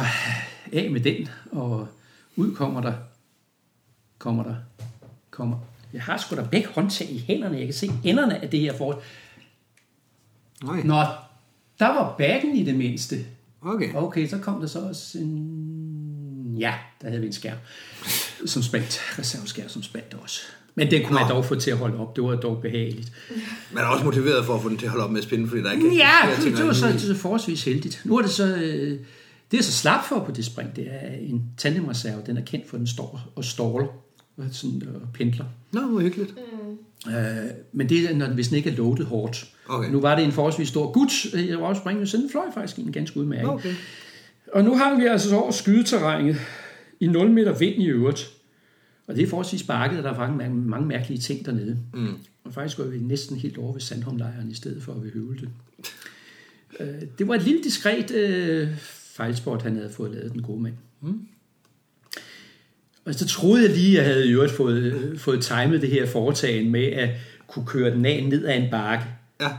Speaker 4: af med den, og ud kommer der, kommer der, kommer. Jeg har sgu da begge håndtag i hænderne, jeg kan se enderne af det her forhold.
Speaker 5: Nej.
Speaker 4: Nå, der var bagen i det mindste.
Speaker 5: Okay.
Speaker 4: Okay, så kom der så også en... Ja, der havde vi en skærm, som spændt. Reserveskærm, som spændt også. Men den kunne man dog få til at holde op. Det var dog behageligt.
Speaker 5: Man er også motiveret for at få den til at holde op med at spænde, fordi der ikke er
Speaker 4: Ja,
Speaker 5: ting
Speaker 4: det, det var så, det var forholdsvis heldigt. Nu er det så... Øh, det er så slap for på det spring, det er en tandemreserve. Den er kendt for, at den står og ståler sådan, og pendler.
Speaker 5: Nå, hvor hyggeligt.
Speaker 4: Øh, men det er, når hvis den ikke er loadet hårdt.
Speaker 5: Okay.
Speaker 4: Nu var det en forholdsvis stor gut. Jeg var også springet, så den fløj faktisk i en ganske udmærket.
Speaker 5: Okay.
Speaker 4: Og nu har vi altså så over skydeterrænet i 0 meter vind i øvrigt. Og det er forholdsvis bakket, og der er faktisk mange, mange mærkelige ting dernede. Mm. Og faktisk går vi næsten helt over ved Sandholmlejren i stedet for ved Høvelte. Øh, det var et lille diskret øh, fejlsport, han havde fået lavet, den gode mand. Mm. Og så troede jeg lige, at jeg havde i øvrigt fået, fået timet det her foretagende med at kunne køre den af ned ad en bakke.
Speaker 5: Ja.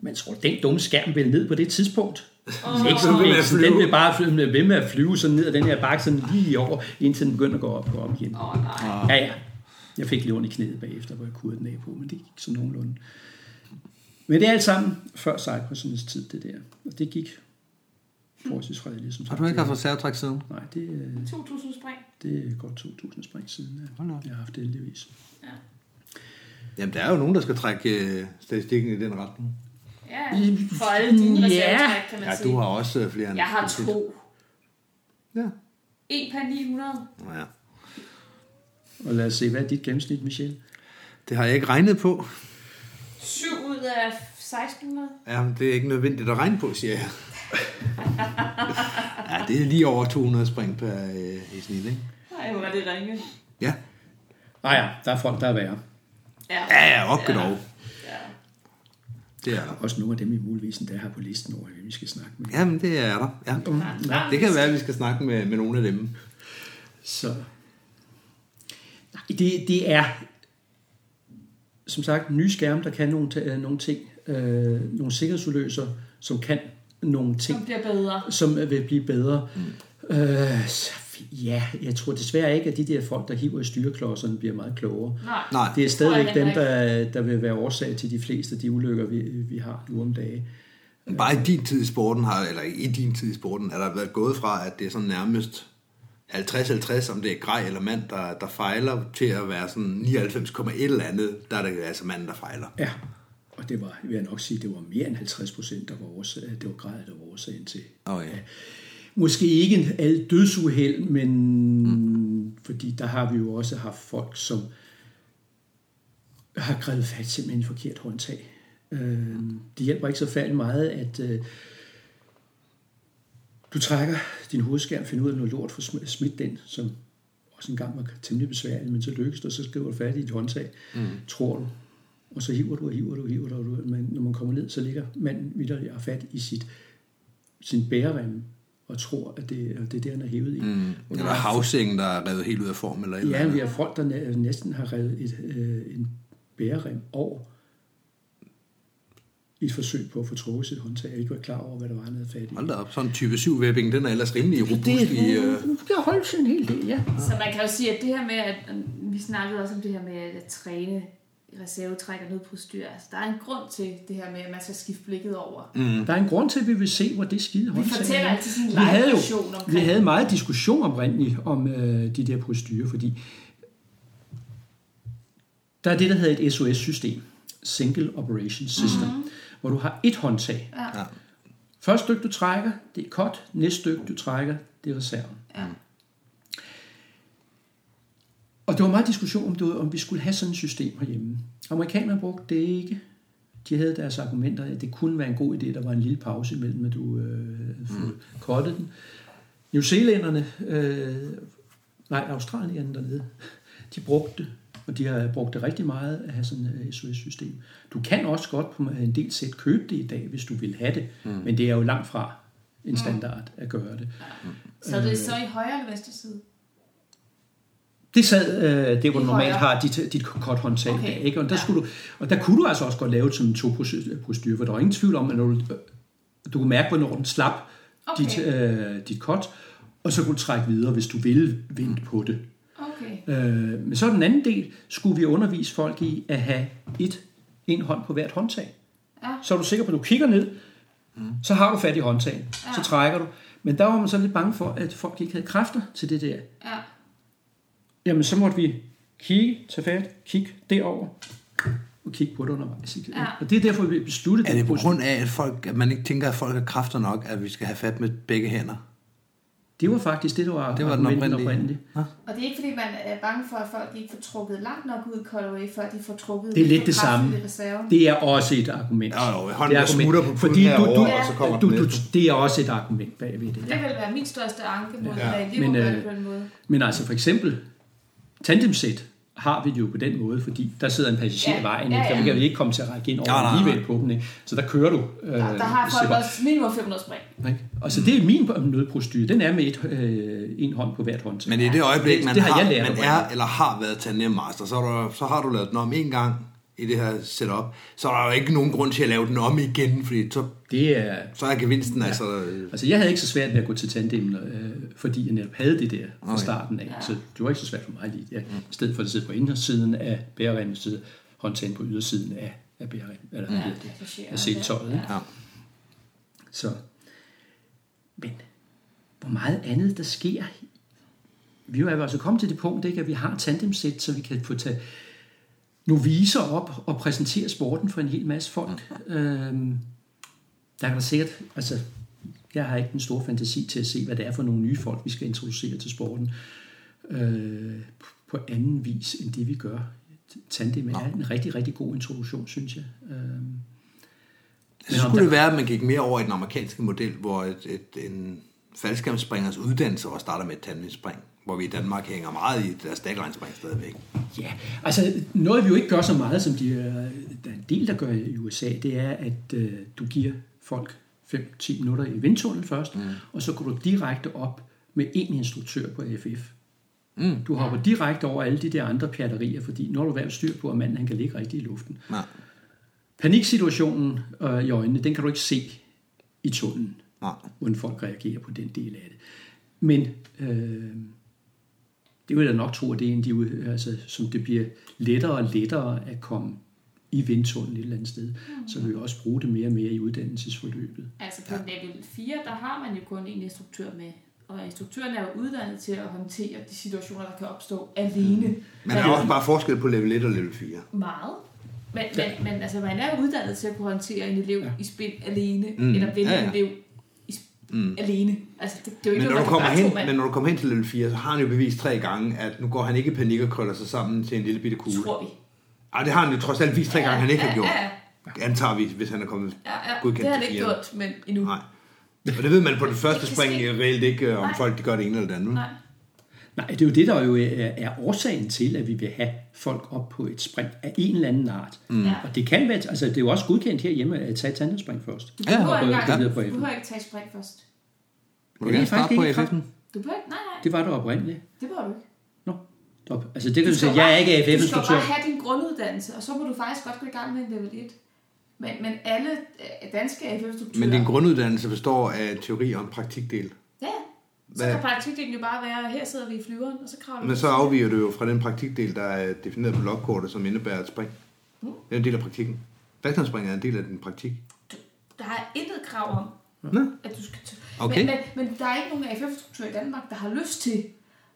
Speaker 4: Men tror, den dumme skærm ville ned på det tidspunkt.
Speaker 5: Oh.
Speaker 4: Ikke sådan,
Speaker 5: ved med at
Speaker 4: ikke sådan,
Speaker 5: flyve.
Speaker 4: den vil bare flyve, med, ved med at flyve sådan ned ad den her bakke, sådan lige over, indtil den begynder at gå op og op igen.
Speaker 2: Oh, nej.
Speaker 4: Ja, ja. Jeg fik lige ondt i knæet bagefter, hvor jeg kurede den af på, men det gik sådan nogenlunde. Men det er alt sammen før Cypressens tid, det der. Og det gik forholdsvis fredeligt, som
Speaker 5: Har
Speaker 4: sagt.
Speaker 5: du ikke haft reservetræk siden?
Speaker 4: Nej, det, øh,
Speaker 2: 2.000 spring.
Speaker 4: det er godt 2.000 spring siden, ja.
Speaker 5: Hold da op.
Speaker 4: jeg har haft det heldigvis.
Speaker 5: Jamen, der er jo nogen, der skal trække øh, statistikken i den retning.
Speaker 2: Ja, for alle dine
Speaker 4: Ja.
Speaker 2: reservetræk, kan man
Speaker 5: Ja,
Speaker 2: sige.
Speaker 5: du har også øh, flere end...
Speaker 2: Jeg har to.
Speaker 5: Ja.
Speaker 2: En per 900.
Speaker 5: Nå ja.
Speaker 4: Og lad os se, hvad er dit gennemsnit, Michelle?
Speaker 5: Det har jeg ikke regnet på.
Speaker 2: 7 ud af 1600.
Speaker 5: Ja, men det er ikke nødvendigt at regne på, siger jeg. ja, det er lige over 200 spring per øh, i snit, ikke?
Speaker 2: Nej, hvor var det ringe.
Speaker 5: Ja.
Speaker 4: Ah ja, der er folk, der er værre.
Speaker 2: Ja,
Speaker 5: Ja, ja, op ja. dog.
Speaker 2: ja.
Speaker 5: Det er der.
Speaker 4: Også nogle af dem i muligvis, der har på listen over, hvem vi skal snakke med.
Speaker 5: Jamen, det er der. Ja.
Speaker 2: Ja.
Speaker 5: Det kan være, at vi skal snakke med, med nogle af dem.
Speaker 4: Så Nej, det, det er som sagt nye skærme, der kan nogle, ta- nogle ting, øh, nogle sikkerhedsudløser, som kan nogle ting,
Speaker 2: Som bliver bedre.
Speaker 4: som vil blive bedre. Mm. Øh, ja, jeg tror desværre ikke, at de der folk, der hiver i styreklodserne, bliver meget klogere.
Speaker 2: Nej.
Speaker 4: Det er stadigvæk dem, der, der vil være årsag til de fleste af de ulykker, vi, vi har nu om dagen.
Speaker 5: Bare i din tid i sporten, har, eller i din tid i sporten, er der været gået fra, at det er sådan nærmest 50-50, om det er grej eller mand, der, der fejler, til at være sådan 99,1 eller andet, der er det altså manden, der fejler.
Speaker 4: Ja, og det var, vil jeg nok sige, det var mere end 50 procent, der var årsag, det var grad, der var årsagen til.
Speaker 5: Oh, ja.
Speaker 4: Måske ikke alle dødsuheld, men mm. fordi der har vi jo også haft folk, som har grebet fat simpelthen et forkert håndtag. Øh, det hjælper ikke så færdig meget, at øh, du trækker din hovedskærm, finder ud af noget lort for sm- smidt den, som også engang var temmelig besværligt, men så lykkes det, og så skriver du fat i dit håndtag, mm. tror du. Og så hiver du og hiver du og hiver du, og. Men når man kommer ned, så ligger manden videre har fat i sit, sin bærerem, og tror, at det, at det er det, han er hævet i. Mm.
Speaker 5: Eller havsengen, der er revet helt ud af form, eller eller
Speaker 4: Ja,
Speaker 5: andet.
Speaker 4: vi har folk, der næ- næsten har revet et, øh, en bærerem over i et forsøg på at få trukket sit håndtag. Jeg ikke var klar over, hvad der var, han havde fat i.
Speaker 5: Hold da op, sådan en type 7 webbing, den er ellers rimelig robust i... Øh,
Speaker 4: det kan holde sig en hel del, ja.
Speaker 2: Så man kan jo sige, at det her med, at vi snakkede også om det her med at træne reservetræk og nødprostyr. Altså, der er en grund til det her med, at man skal skifte blikket over. Mm.
Speaker 4: Der er en grund til, at vi vil se, hvor det skide håndtag
Speaker 2: fortæller
Speaker 4: er.
Speaker 2: altid sådan en
Speaker 4: vi havde jo,
Speaker 2: omkring
Speaker 4: Vi havde meget diskussion oprindeligt om øh, de der procedurer, fordi der er det, der hedder et SOS-system. Single Operation System. Mm. Hvor du har et håndtag.
Speaker 2: Ja.
Speaker 5: ja.
Speaker 4: Første stykke, du trækker, det er cut. Næste stykke, du trækker, det er reserven.
Speaker 2: Ja.
Speaker 4: Og der var meget diskussion om, det om vi skulle have sådan et system herhjemme. Amerikanerne brugte det ikke. De havde deres argumenter, at det kunne være en god idé, der var en lille pause imellem, at du øh, mm. kottede den. New Zealanderne, øh, nej, australierne dernede, de brugte det, og de har brugt det rigtig meget at have sådan et SOS-system. Du kan også godt på en del sæt købe det i dag, hvis du vil have det, mm. men det er jo langt fra en standard at gøre det.
Speaker 2: Så det er så i højre eller venstre side?
Speaker 4: Det sad, øh, det hvor du normalt har dit, dit kort håndtag
Speaker 2: Okay.
Speaker 4: ikke? Og, der
Speaker 2: Ja.
Speaker 4: skulle du, og der kunne du altså også godt lave som en to procedur, for der var ingen tvivl om, at når du, du kunne mærke, hvornår den slap
Speaker 2: Okay.
Speaker 4: dit, øh, dit kort, og så kunne du trække videre, hvis du ville vente på det.
Speaker 2: Okay.
Speaker 4: Øh, men så den anden del, skulle vi undervise folk i at have et, en hånd på hvert håndtag.
Speaker 2: Ja.
Speaker 4: Så er du sikker på, at du kigger ned, så har du fat i håndtagen, så trækker du. Men der var man så lidt bange for, at folk ikke havde kræfter til det der.
Speaker 2: Ja.
Speaker 4: Jamen, så måtte vi kigge, tage fat, kigge derover og kigge på det undervejs.
Speaker 2: Ja.
Speaker 4: Og det er derfor, vi besluttede
Speaker 5: Er det på grund af, at, folk, at man ikke tænker, at folk har kræfter nok, at vi skal have fat med begge hænder?
Speaker 4: Det var faktisk det, der var,
Speaker 5: Det var den oprindelige.
Speaker 4: oprindeligt.
Speaker 5: Ja.
Speaker 2: Og det er ikke fordi, man er bange for, at folk ikke får trukket langt nok ud i Colorway, før de får trukket
Speaker 4: Det er lidt det samme. Det er også et argument.
Speaker 5: Ja, jo, hånden,
Speaker 4: Det er
Speaker 5: smutter på
Speaker 4: fordi du,
Speaker 5: herovre,
Speaker 4: du,
Speaker 5: og så kommer
Speaker 4: du, du, det er også et argument bagved det.
Speaker 2: Det
Speaker 4: Ja.
Speaker 2: vil være min største anke mod
Speaker 5: Ja.
Speaker 2: ja.
Speaker 4: Men,
Speaker 2: men,
Speaker 4: øh,
Speaker 2: på en måde.
Speaker 4: Men altså for eksempel, tandemsæt har vi det jo på den måde, fordi der sidder en passager
Speaker 2: Ja,
Speaker 4: i vejen,
Speaker 2: ja,
Speaker 4: ikke?
Speaker 2: ja.
Speaker 4: der kan vi ikke komme til at række ind over
Speaker 5: Nej, nej, nej.
Speaker 4: alligevel på dem. Ikke? Så der kører du. Øh,
Speaker 2: Der, der har folk
Speaker 4: separat,
Speaker 2: også minimum 500 spring.
Speaker 4: ikke? Og så det er min nødprocedur. Den er med et, øh, en hånd på hvert håndtag.
Speaker 5: Men i det øjeblik,
Speaker 4: Det-
Speaker 5: man,
Speaker 4: det har
Speaker 5: har,
Speaker 4: jeg lært
Speaker 5: man er eller har været tandemmaster, så, der, så har du lavet den om en gang i det her setup, så er der jo ikke nogen grund til at lave den om igen, fordi så,
Speaker 4: Det er,
Speaker 5: så er gevinsten ja. altså... øh,
Speaker 4: altså jeg havde ikke så svært ved at gå til tandem, øh, fordi jeg netop havde det der fra
Speaker 5: Okay.
Speaker 4: starten af. Så det var ikke så svært for mig lige. Ja. I stedet for at sidde på indersiden af bæreremmen, så håndtagen på ydersiden af, af bæreremmen. Eller hedder det?
Speaker 2: passagerer.
Speaker 4: Af seltøjet. ikke?
Speaker 5: Ja.
Speaker 4: Så, men hvor meget andet der sker. Vi er jo altså kommet til det punkt, ikke, at vi har tandemsæt, så vi kan få tage noviser op og præsentere sporten for en hel masse folk. Øhm, der er der sikkert, altså, jeg har ikke den store fantasi til at se, hvad det er for nogle nye folk, vi skal introducere til sporten øh, på anden vis, end det vi gør. Tandem er en rigtig, rigtig god introduktion, synes jeg. Øhm,
Speaker 5: Så skulle det være, at man gik mere over i den amerikanske model, hvor et, et, en faldskærmsspringers uddannelse også starter med et tandemspring, hvor vi i Danmark hænger meget i deres dagline-spring stadigvæk.
Speaker 4: Ja, altså noget vi jo ikke gør så meget, som de, øh, der er en del, der gør i USA, det er, at øh, du giver folk 5-10 minutter i vindtunnel først, mm. og så går du direkte op med en instruktør på AFF. Mm. Du hopper direkte over alle de der andre pjatterier, fordi når du været styr på, at manden han kan ligge rigtigt i luften.
Speaker 5: Nej.
Speaker 4: Paniksituationen øh, i øjnene, den kan du ikke se i tunnelen,
Speaker 5: Nej.
Speaker 4: hvordan folk reagerer på den del af det. Men øh, det vil jeg da nok tro, at det er en af de, altså, som det bliver lettere og lettere at komme i vindtunnelen et eller andet sted, mm. så vil vi også bruge det mere og mere i uddannelsesforløbet.
Speaker 2: Altså på level 4, der har man jo kun en instruktør med. Og instruktøren er jo uddannet til at håndtere de situationer, der kan opstå alene.
Speaker 5: Men der er også bare forskel på level 1 og level 4.
Speaker 2: Meget. Men, men, men altså, man er jo uddannet til at kunne håndtere en elev ja. i spil alene, mm. eller vælge
Speaker 5: Ja, ja.
Speaker 2: en elev mm. alene. Altså, det, det er jo ikke
Speaker 5: Men når, du kommer hen, men når du kommer hen til level 4, så har han jo bevist tre gange, at nu går han ikke i panik og krøller sig sammen til en lille bitte kugle.
Speaker 2: tror vi.
Speaker 5: Ej, det har han jo trods alt vist tre gange, han ikke har gjort.
Speaker 2: Ja, ja,
Speaker 5: Antager vi, hvis han er kommet
Speaker 2: ja, ja.
Speaker 5: godkendt
Speaker 2: Det har han ikke gjort, men endnu.
Speaker 5: Nej. Og det ved man på det første
Speaker 2: Det
Speaker 5: spring reelt ikke, øh, om
Speaker 2: Nej.
Speaker 5: folk de gør det ene eller det andet.
Speaker 2: Nej.
Speaker 4: Nej, det er jo det, der jo er, er årsagen til, at vi vil have folk op på et spring af en eller anden art. Mm.
Speaker 2: Ja.
Speaker 4: Og det kan være, altså det er jo også godkendt herhjemme at tage et tandemspring først.
Speaker 2: Du behøver,
Speaker 4: og
Speaker 2: ikke
Speaker 4: på
Speaker 2: du behøver ikke tage spring først.
Speaker 5: Må du
Speaker 4: er
Speaker 5: gerne starte
Speaker 4: faktisk
Speaker 5: på
Speaker 4: ikke
Speaker 5: FF'en?
Speaker 2: Du behøver ikke, nej, nej,
Speaker 4: Det var der oprindeligt.
Speaker 2: det behøver du ikke.
Speaker 4: Nå, stop. Altså det kan du,
Speaker 2: skal
Speaker 4: sige, jeg er ikke
Speaker 2: bare- Du skal
Speaker 4: AFF-instruktør.
Speaker 2: bare have din grunduddannelse, og så må du faktisk godt gå i gang med en level 1. Men, men alle øh, danske AFF-instruktører...
Speaker 5: Men din grunduddannelse består af teori og en praktikdel.
Speaker 2: Så kan praktikdelen jo bare være, her sidder vi i flyveren, og så kravler vi.
Speaker 5: Men så afviger du jo fra den praktikdel, der er defineret på logkortet, som indebærer et spring.
Speaker 2: Mm.
Speaker 5: Det er en del af praktikken. Faldskærmsspring er en del af din praktik.
Speaker 2: Der er intet krav om,
Speaker 5: Nå.
Speaker 2: at du skal...
Speaker 5: Okay.
Speaker 2: men, men, men der er ikke nogen AFF-instruktører i Danmark, der har lyst til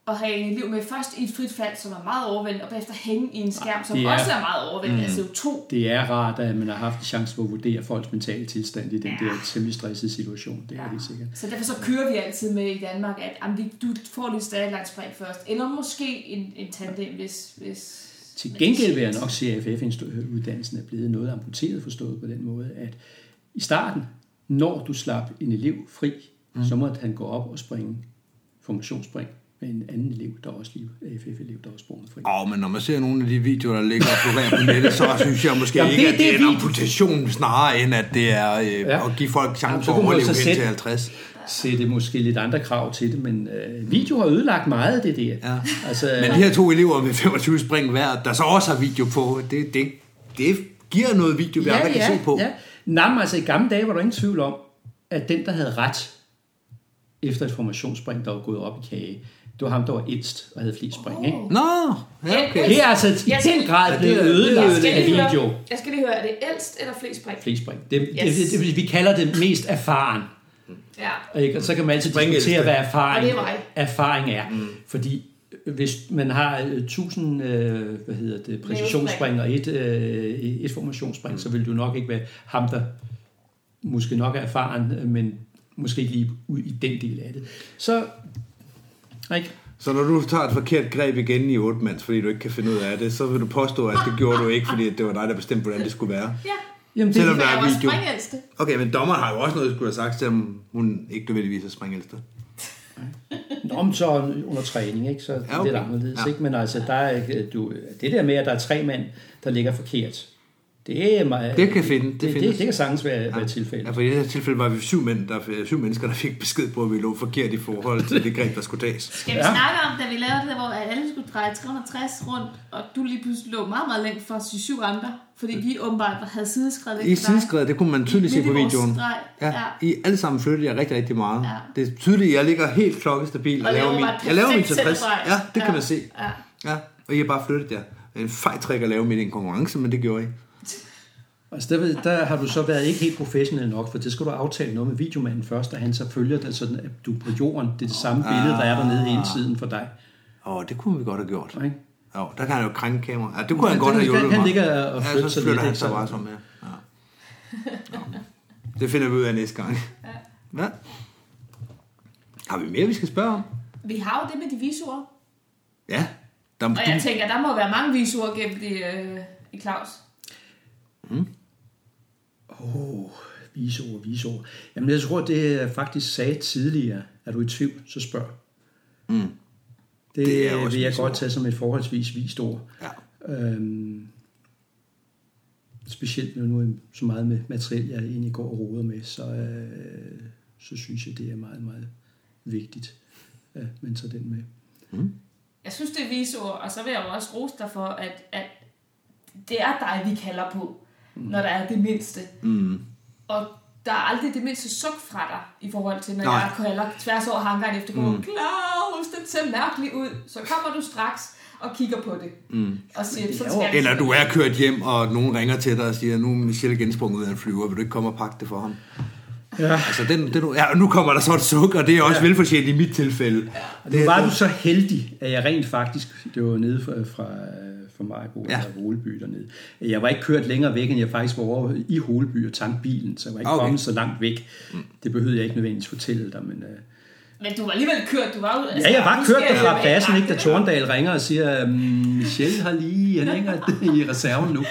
Speaker 2: at have en elev med først i et frit fald, som er meget overvældende, og bagefter hænge i en skærm, som
Speaker 4: er-
Speaker 2: også er meget overvældende af CO2.
Speaker 4: Det er rart, at man har haft en chance for at vurdere folks mentale tilstand i den der temmelig stressede situation. Det er helt sikkert.
Speaker 2: Så derfor så kører vi altid med i Danmark, at jamen, vi- du får lidt stadig spring først, eller måske en, en tandem, hvis... hvis
Speaker 4: Til gengæld vil jeg nok sige, at AFF-uddannelsen er blevet noget amputeret forstået på den måde, at i starten, når du slap en elev fri, mm. så måtte han gå op og springe formationsspring med en anden elev, der også lige AFF-elev, der også sprunget fri.
Speaker 5: Åh, men når man ser nogle af de videoer, der ligger og florerer på nettet, så synes jeg måske
Speaker 4: Jamen,
Speaker 5: ikke,
Speaker 4: det-
Speaker 5: at
Speaker 4: det
Speaker 5: det
Speaker 4: er
Speaker 5: en amputation snarere, end at det er øh,
Speaker 4: Ja.
Speaker 5: at give folk
Speaker 4: Jamen,
Speaker 5: chance
Speaker 4: så
Speaker 5: for at overleve
Speaker 4: så
Speaker 5: hen til 50.
Speaker 4: Sætte måske lidt andre krav til det, men øh, video har ødelagt meget af det der.
Speaker 5: Ja.
Speaker 4: Altså,
Speaker 5: Men de her to elever med 25 spring hver, der så også har video på, det, det, det giver noget video, vi andre kan se på.
Speaker 4: Ja. Men altså i gamle dage var der ingen tvivl om, at den, der havde ret efter et formationsspring, der var gået op i kage, det var ham, der var ældst og havde flest spring. Ikke?
Speaker 5: Nå, ja, okay.
Speaker 4: Det er altså i
Speaker 2: Jeg skal-
Speaker 4: den grad
Speaker 5: Ja,
Speaker 4: blevet
Speaker 5: det er- det er-
Speaker 4: ødelagt
Speaker 2: Jeg skal,
Speaker 4: af
Speaker 2: lige
Speaker 4: video.
Speaker 2: høre, jeg skal lige høre, er det ældst eller flest spring?
Speaker 4: Flest spring. Det, det,
Speaker 2: Yes.
Speaker 4: det, det, vi kalder det mest erfaren.
Speaker 2: Ja.
Speaker 4: Ikke? Og så kan man altid
Speaker 5: Springældste.
Speaker 4: diskutere, hvad
Speaker 2: Og
Speaker 4: erfaring,
Speaker 2: det er mig.
Speaker 4: erfaring er. Mm. Fordi hvis man har øh, 1000 øh, hvad hedder det, præcisionsspring og et, øh, et formationsspring, mm. så vil du nok ikke være ham, der måske nok er erfaren, øh, men måske ikke lige ud i den del af det. Så, ikke?
Speaker 5: Så når du tager et forkert greb igen i 8 mands, fordi du ikke kan finde ud af det, så vil du påstå, at det gjorde du ikke, fordi det var dig, der bestemte, hvordan det skulle være.
Speaker 2: Ja,
Speaker 4: Jamen,
Speaker 5: Selvom
Speaker 4: det,
Speaker 5: der
Speaker 2: jeg
Speaker 5: er
Speaker 2: er
Speaker 5: video.
Speaker 2: springældste.
Speaker 5: Okay, men dommeren har jo også noget, der skulle have sagt, selvom hun ikke nødvendigvis er springældste.
Speaker 4: om så under træning, ikke? så
Speaker 5: Ja,
Speaker 4: ja,
Speaker 5: okay.
Speaker 4: okay. lidt anderledes.
Speaker 5: Ja.
Speaker 4: Ikke? Men altså, der er, du, det der med, at der er tre mænd, der ligger forkert, det er meget...
Speaker 5: Det kan finde, det
Speaker 4: det, det,
Speaker 5: findes.
Speaker 4: det kan sagtens være, ja. være tilfældet.
Speaker 5: Ja, for i det her tilfælde var vi syv, mænd, der, syv mennesker, der fik besked på, at vi lå forkert i forhold til det greb, der skulle tages.
Speaker 2: Skal vi
Speaker 4: Ja.
Speaker 2: snakke om, da vi lavede det, hvor alle skulle dreje 360 rundt, og du lige pludselig lå meget, meget længt for de syv andre, fordi vi åbenbart havde sideskrevet
Speaker 5: I sideskredet, det kunne man tydeligt se på videoen.
Speaker 2: streg,
Speaker 5: Ja,
Speaker 2: ja.
Speaker 5: I alle sammen flyttede jeg rigtig, rigtig meget.
Speaker 2: Ja.
Speaker 5: Det er tydeligt, at jeg ligger helt klokkestabil og, laver min, jeg laver min
Speaker 2: perfekt
Speaker 5: 60.
Speaker 2: centerdrej.
Speaker 5: Ja, det kan
Speaker 2: Ja.
Speaker 5: man se.
Speaker 2: Ja.
Speaker 5: Ja, og I har bare flyttet jer. En fejtrik at lave midt i en konkurrence, men det gjorde I.
Speaker 4: Altså der, der har du så været ikke helt professionel nok, for det skal du aftale noget med videomanden først, og han så følger det sådan, at du på jorden. Det er det samme billede, der er dernede hele tiden for dig.
Speaker 5: Åh, det kunne vi godt have gjort.
Speaker 4: Ikke?
Speaker 5: Jo, der kan han jo krænke kamera. Ja, det kunne han
Speaker 4: Han-
Speaker 5: godt have
Speaker 4: han-
Speaker 5: hjulpet
Speaker 4: han
Speaker 5: mig.
Speaker 4: ligger og flytter
Speaker 5: ja, så
Speaker 4: sig
Speaker 5: flytter
Speaker 4: lidt,
Speaker 5: han
Speaker 4: ikke?
Speaker 5: sig
Speaker 4: Så-
Speaker 5: bare som med. Ja. Nå. Det finder vi ud af næste gang. Ja. Har vi mere, vi skal spørge om?
Speaker 2: Vi har jo det med de visuer,
Speaker 5: Ja. Der,
Speaker 2: og jeg
Speaker 5: du,
Speaker 2: tænker, der må være mange visuer gemt i, øh, i Claus.
Speaker 4: Åh, oh, visord, visord. Jamen jeg tror, det jeg faktisk sagde tidligere. Er du i tvivl, så spørg.
Speaker 5: Mm.
Speaker 4: Det,
Speaker 5: Det er også
Speaker 4: vil jeg
Speaker 5: visord.
Speaker 4: godt tage som et forholdsvis vist ord.
Speaker 5: ja.
Speaker 4: Øhm, specielt nu er så meget med materiel, jeg egentlig går og roder med, så, øh, så synes jeg, det er meget, meget vigtigt, at man tager den med.
Speaker 2: Jeg synes, det er visuer, og så vil jeg også rose dig for, at, at det er dig, vi kalder på, mm. Når der er det mindste.
Speaker 5: Mm.
Speaker 2: Og der er aldrig det mindste suk fra dig, i forhold til, når
Speaker 5: Nej.
Speaker 2: jeg kalder tværs over hangaren efter mm. Claus, det ser mærkeligt ud. Så kommer du straks og kigger på det. Mm. Og siger,
Speaker 4: det
Speaker 2: så
Speaker 4: er jo-
Speaker 2: skal det
Speaker 5: Eller du er kørt hjem, og nogen ringer til dig og siger, nu er Michelle gensprunget ud af en flyver, vil du ikke komme og pakke det for ham?
Speaker 4: Ja.
Speaker 5: Altså, den, den, ja, nu kommer der så et suk, og det er også ja. velfortjent i mit tilfælde.
Speaker 4: Og nu var du så heldig, at jeg rent faktisk, det var nede fra, fra, fra Majbo,
Speaker 5: Ja.
Speaker 4: ja. eller Holeby dernede. Jeg var ikke kørt længere væk, end jeg faktisk var over i Holeby og tankede bilen, så jeg var ikke
Speaker 5: Okay.
Speaker 4: kommet så langt væk. Det behøvede jeg ikke nødvendigvis fortælle dig, men... Uh,
Speaker 2: Men du var alligevel kørt, du var ud. altså,
Speaker 4: Ja, jeg var kørt
Speaker 2: skal jeg
Speaker 4: fra
Speaker 2: jo
Speaker 4: pladsen, ikke, da Torndal ringer og siger, "Mm, Michelle har lige, han hænger i reserven nu.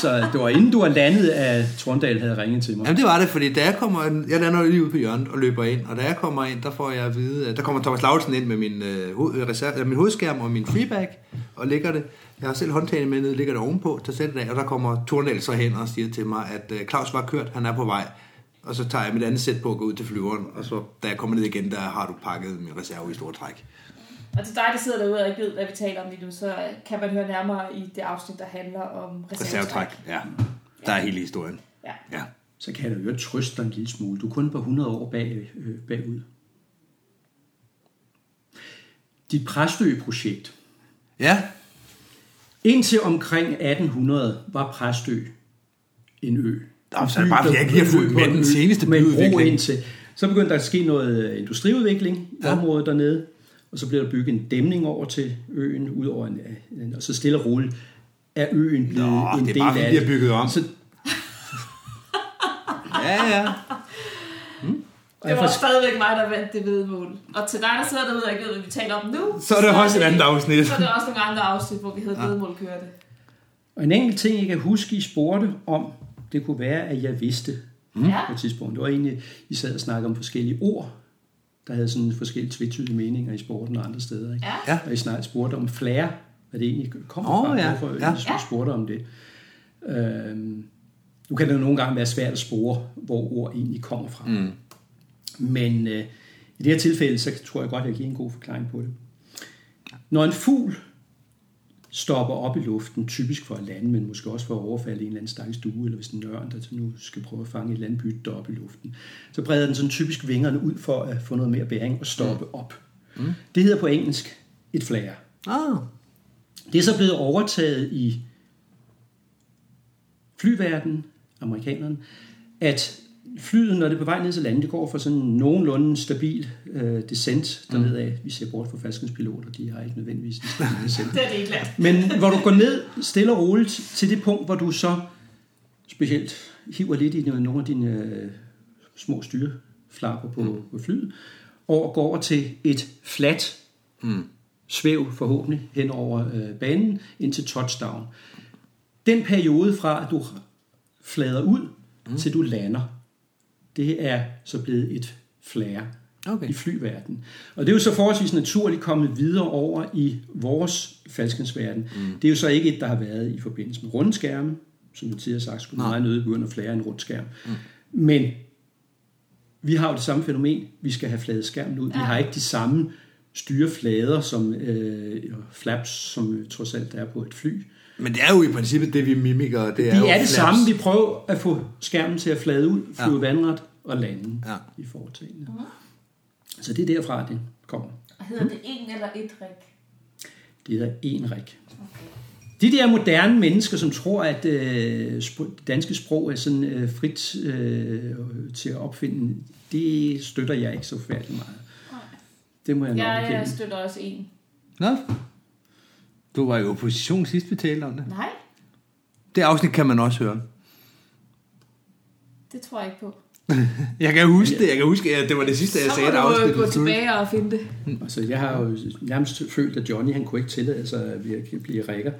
Speaker 4: Så det var inden du var landet, at Torndal havde ringet til mig.
Speaker 5: Jamen det var det, fordi da jeg kommer, jeg lander lige ud på hjørnet og løber ind, og da jeg kommer ind, der får jeg at vide, at der kommer Thomas Lauritsen ind med min, øh, hoved, øh, reserve, øh, min hovedskærm og min freebag, og ligger det. Jeg har selv håndtaget med ned, ligger det ovenpå til sætte af, og der kommer Torndal så hen og siger til mig, at øh, Claus var kørt, han er på vej. Og så tager jeg mit andet sæt på at gå ud til flyveren, og så da jeg kommer ned igen, der har du pakket min reserve i store træk.
Speaker 2: Og til dig, der sidder derude og ikke ved, hvad vi taler om lige nu, så kan man høre nærmere i det afsnit, der handler om reservetræk.
Speaker 5: Reservetræk, ja. Der er hele historien.
Speaker 2: Ja.
Speaker 5: Ja.
Speaker 4: Så kan jeg da jo trøste dig en lille smule. Du er kun på 100 år bag, øh, bagud. Dit Præstø-projekt.
Speaker 5: Ja,
Speaker 4: Indtil omkring 1800 var Præstø en ø.
Speaker 5: Nå, så er det bare, fordi jeg ikke lige har fulgt med den seneste byudvikling.
Speaker 4: Indtil. Så begyndte der at ske noget industriudvikling i
Speaker 5: Ja.
Speaker 4: området dernede, og så blev der bygget en dæmning over til øen, ud over en, og så stille og roligt er øen blevet
Speaker 5: Nå,
Speaker 4: en
Speaker 5: det er
Speaker 4: del
Speaker 5: bare,
Speaker 4: af
Speaker 5: de har bygget om.
Speaker 4: Så,
Speaker 5: ja, ja.
Speaker 2: Det var
Speaker 4: for,
Speaker 2: stadigvæk mig, der vandt det vedmål. Og til dig, der sidder derude og ikke ved, hvad vi taler om nu.
Speaker 5: Så er det også et andet afsnit.
Speaker 2: Så er det også nogle andre afsnit, hvor vi havde ja. vedmål kørte.
Speaker 4: og en enkelt ting, jeg kan huske, I spurgte om, det kunne være, at jeg vidste
Speaker 2: Mm.
Speaker 4: På et tidspunkt. Det var egentlig, I sad og snakkede om forskellige ord, der havde sådan forskellige tvetydige meninger i sporten og andre steder. Ikke?
Speaker 2: Ja.
Speaker 4: Og I snart spurgte om flere, hvad det egentlig kommer
Speaker 5: Åh,
Speaker 4: fra,
Speaker 5: ja.
Speaker 4: hvorfor
Speaker 5: Ja.
Speaker 4: I spurgte om det. Øhm, nu kan det jo nogle gange være svært at spore, hvor ord egentlig kommer fra.
Speaker 5: Mm.
Speaker 4: Men øh, i det her tilfælde, så tror jeg godt, at jeg giver en god forklaring på det. Når en fugl stopper op i luften, typisk for at lande, men måske også for at overfalde en eller anden stakkels due, eller hvis en ørn, der nu skal prøve at fange et eller andet bytte op i luften, så breder den sådan typisk vingerne ud for at få noget mere bæring og stoppe op. Mm. Det hedder på engelsk et flare.
Speaker 6: Ah,
Speaker 4: Det er så blevet overtaget i flyverdenen, amerikanerne, at flyet, når det er på vej ned til landet, det går for sådan nogenlunde stabil øh, descent dernede af. Vi ser bort fra falskenspiloter, de har ikke nødvendigvis en stabil descent.
Speaker 2: Det er det ikke lært.
Speaker 4: Men hvor du går ned stille og roligt til det punkt, hvor du så specielt hiver lidt i nogle af dine øh, små styreflapper på, mm. på flyet, og går over til et fladt mm. svæv forhåbentlig hen over øh, banen ind til touchdown. Den periode fra, at du flader ud, mm. til du lander, det er så blevet et flare
Speaker 6: Okay.
Speaker 4: i flyverdenen. Og det er jo så forholdsvis naturligt kommet videre over i vores falskensverden. Mm. Det er jo så ikke et, der har været i forbindelse med rundskærme, som jeg tidligere har sagt, skulle meget nødigt begynde at flære en rund skærm. Mm. Men vi har jo det samme fænomen. Vi skal have fladet skærmen ud. Ja. Vi har ikke de samme styreflader som øh, flaps, som trods alt er på et fly.
Speaker 6: Men det er jo i princippet det, vi mimikker. Det er,
Speaker 4: Det
Speaker 6: jo
Speaker 4: er det
Speaker 6: flaps.
Speaker 4: samme. Vi prøver at få skærmen til at flade ud, flyve ja. vandret og lande
Speaker 6: Ja.
Speaker 4: i foretagene. Så det er derfra, det kommer.
Speaker 2: Og hedder det en eller et rig?
Speaker 4: Det hedder en rig. De der moderne mennesker, som tror, at øh, danske sprog er sådan øh, frit øh, til at opfinde, det støtter jeg ikke så færdig meget. Det må jeg nok
Speaker 2: Ja,
Speaker 4: erkende.
Speaker 2: jeg støtter også en.
Speaker 6: Nå. Du var i opposition sidst, vi talte om det.
Speaker 2: Nej,
Speaker 6: Det afsnit kan man også høre.
Speaker 2: det tror jeg ikke på.
Speaker 6: Jeg kan huske det. Jeg kan huske, at det var det sidste, jeg
Speaker 2: Så
Speaker 6: sagde,
Speaker 2: må
Speaker 6: at
Speaker 2: du øh, gå tilbage og finde det.
Speaker 4: Altså, jeg har jo nærmest følt, at Johnny han kunne ikke tillade sig at blive rækker.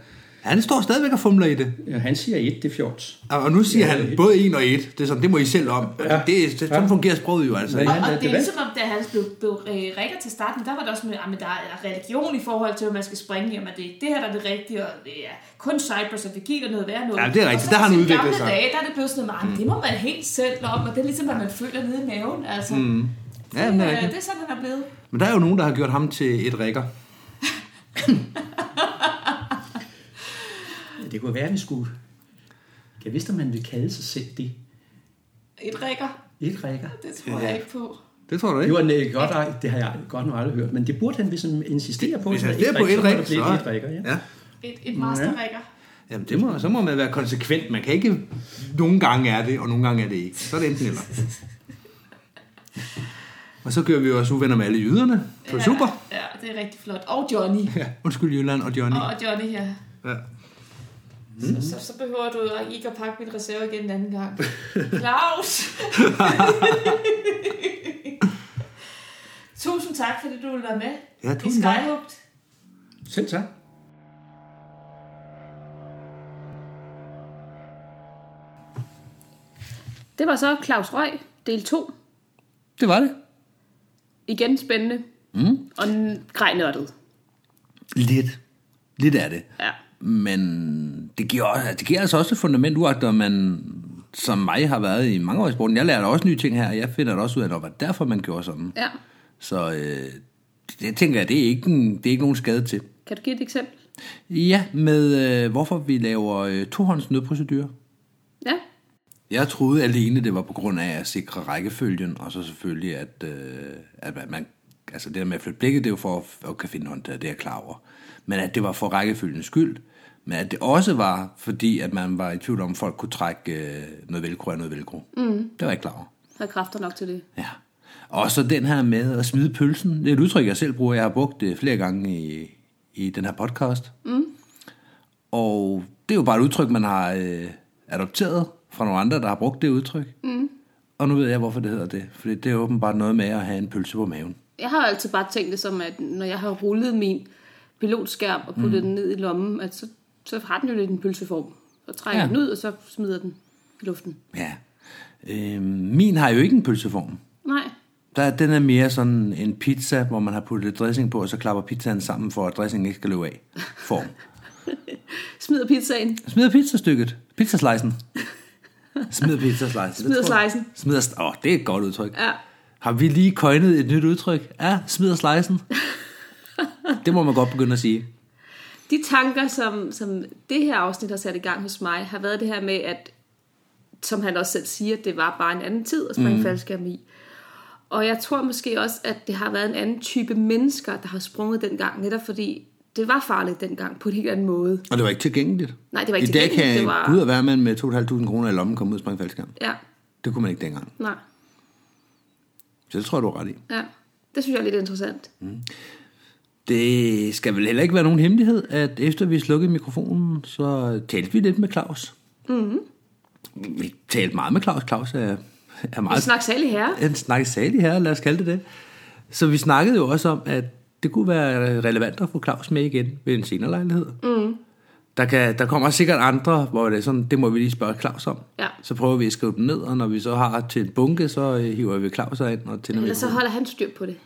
Speaker 6: Han står stadigvæk og fumler i det.
Speaker 4: Ja, han siger et, det er fjort.
Speaker 6: Og nu siger
Speaker 4: Ja,
Speaker 6: han
Speaker 4: det-
Speaker 6: både en og et. Det er sådan, det må I selv om.
Speaker 4: Ja.
Speaker 6: Det, det, sådan
Speaker 4: Ja.
Speaker 6: fungerer sproget jo altså.
Speaker 4: Men han
Speaker 2: Og
Speaker 4: er
Speaker 2: det er
Speaker 4: det
Speaker 2: ligesom om, da han blev, blev øh, rækker til starten, der var det også med, at der er religion i forhold til, at man skal springe, jamen det, det her der er det rigtige, og det er kun Cyprus, og det giver noget værd noget.
Speaker 6: Ja, det er rigtigt.
Speaker 2: Og
Speaker 6: Der har han udviklet
Speaker 2: gamle
Speaker 6: sig.
Speaker 2: Dage, der er det blevet sådan noget, "Ah, det må man helt selv om, og det er ligesom, at man føler nede i maven. Altså, mm.
Speaker 6: Ja, men det er
Speaker 2: øh, det er sådan, han er blevet.
Speaker 6: Men der er jo nogen, der har gjort ham til et rækker.
Speaker 4: Ja, det kunne være, at vi skulle... Jeg vidste, om man ville kalde sig selv det.
Speaker 2: Et rækker,
Speaker 4: Et rækker.
Speaker 2: det tror jeg ikke på.
Speaker 6: Det tror du
Speaker 4: Det
Speaker 6: ikke?
Speaker 4: var en, godt, ej, det har jeg godt nok aldrig hørt, men det burde han ligesom insistere på.
Speaker 6: Hvis
Speaker 4: Så
Speaker 6: han ser på et
Speaker 4: så må der
Speaker 6: ræk,
Speaker 4: blive
Speaker 6: så...
Speaker 4: et rækker, ja.
Speaker 6: Ja.
Speaker 2: Et, et masterrækker.
Speaker 6: Jamen, det må, så må man være konsekvent. Man kan ikke... Nogle gange er det, og nogle gange er det ikke. Så er det enten eller. Og så gør vi jo også uvenner med alle jyderne. Det var super.
Speaker 2: Ja, det er rigtig flot. Og Johnny.
Speaker 6: Ja, undskyld Jylland og Johnny.
Speaker 2: Og Johnny her.
Speaker 6: Ja.
Speaker 2: Så, så, så behøver du ikke at pakke mit reserve igen en anden gang. Claus! Tusind tak, fordi du ville være med
Speaker 6: Ja,
Speaker 2: i
Speaker 6: tusind tak.
Speaker 2: Skyhugt.
Speaker 4: Selv tak.
Speaker 2: Det var så Claus Røg, del 2.
Speaker 6: Det var det.
Speaker 2: Igen spændende. Mm. Og grejnørdet.
Speaker 5: Lidt. Lidt er det.
Speaker 2: Ja.
Speaker 5: Men det giver, også- det giver altså også et fundament, uagtet man som mig har været i mange år i sporten. Jeg lærer da også nye ting her, og jeg finder da også ud af, at det var derfor, man gjorde sådan.
Speaker 2: ja.
Speaker 5: Så øh, det tænker jeg, det er ikke, en, det er ikke nogen skade til.
Speaker 2: Kan du give et eksempel?
Speaker 5: Ja, med øh, hvorfor vi laver øh, tohånds nødprocedurer.
Speaker 2: Ja.
Speaker 5: Jeg troede alene, det var på grund af at sikre rækkefølgen, og så selvfølgelig, at, øh, at man, altså det der med at flytte blikket, det er jo for at, at kan finde håndtaget, det er jeg klar over. Men at det var for rækkefølgens skyld, men at det også var, fordi at man var i tvivl om, at folk kunne trække øh, noget velcro af noget velcro. Mm. Det var jeg ikke klar over.
Speaker 2: Har kræfter nok til det.
Speaker 5: Ja. Og så den her med at smide pølsen. Det er et udtryk, jeg selv bruger. Jeg har brugt det flere gange i, i den her podcast. Mm. Og det er jo bare et udtryk, man har øh, adopteret fra nogle andre, der har brugt det udtryk. Mm. Og nu ved jeg, hvorfor det hedder det. Fordi det er åbenbart noget med at have en pølse på maven.
Speaker 2: Jeg har altid bare tænkt det som, at når jeg har rullet min pilotskærm og puttet mm. den ned i lommen, at så, så har den jo lidt en pølseform. Så trækker
Speaker 5: Ja.
Speaker 2: den ud, og så smider den i luften.
Speaker 5: Ja. Øh, min har jo ikke en pølseform.
Speaker 2: Nej.
Speaker 5: Der, den er mere sådan en pizza, hvor man har puttet dressing på, og så klapper pizzaen sammen, for at dressingen ikke skal løbe af. Form.
Speaker 2: Smider pizzaen.
Speaker 5: Smider pizzastykket. Pizzaslicen. Smider pizzaslicen.
Speaker 2: Smider slicen.
Speaker 5: Smider... Åh, oh, det er et godt udtryk.
Speaker 2: Ja.
Speaker 5: Har vi lige coinet et nyt udtryk? Ja, smider slicen. Det må man godt begynde at sige.
Speaker 2: De tanker, som, som det her afsnit har sat i gang hos mig, har været det her med, at, som han også selv siger, det var bare en anden tid at springe mm. faldskærm i. Og jeg tror måske også, at det har været en anden type mennesker, der har sprunget dengang, netop fordi det var farligt dengang på en helt anden måde.
Speaker 5: Og det var ikke tilgængeligt.
Speaker 2: Nej, det var ikke
Speaker 5: I dag
Speaker 2: tilgængeligt,
Speaker 5: kan
Speaker 2: det var-
Speaker 5: Gud og være mand med 2.500 kroner i lommen komme ud og springe faldskærm.
Speaker 2: Ja,
Speaker 5: Det kunne man ikke dengang.
Speaker 2: nej,
Speaker 5: Så det tror jeg, du er ret i.
Speaker 2: ja. Det synes jeg er lidt interessant.
Speaker 5: Det skal vel heller ikke være nogen hemmelighed, at efter vi slukkede mikrofonen, så talte vi lidt med Claus. Mm-hmm. Vi talte meget med Claus. Claus er, er meget
Speaker 2: snakker særlig her.
Speaker 5: en snakke salig her, lad os kalde det det. Så vi snakkede jo også om, at det kunne være relevant at få Claus med igen ved en senere lejlighed. Mm. Der, kan, der kommer sikkert andre, hvor det er sådan, det må vi lige spørge Claus om.
Speaker 2: Ja.
Speaker 5: Så prøver vi at skrive dem ned, og når vi så har til en bunke, så øh, hiver vi Claus ind og tænder
Speaker 2: Ellers så holder han styr på det.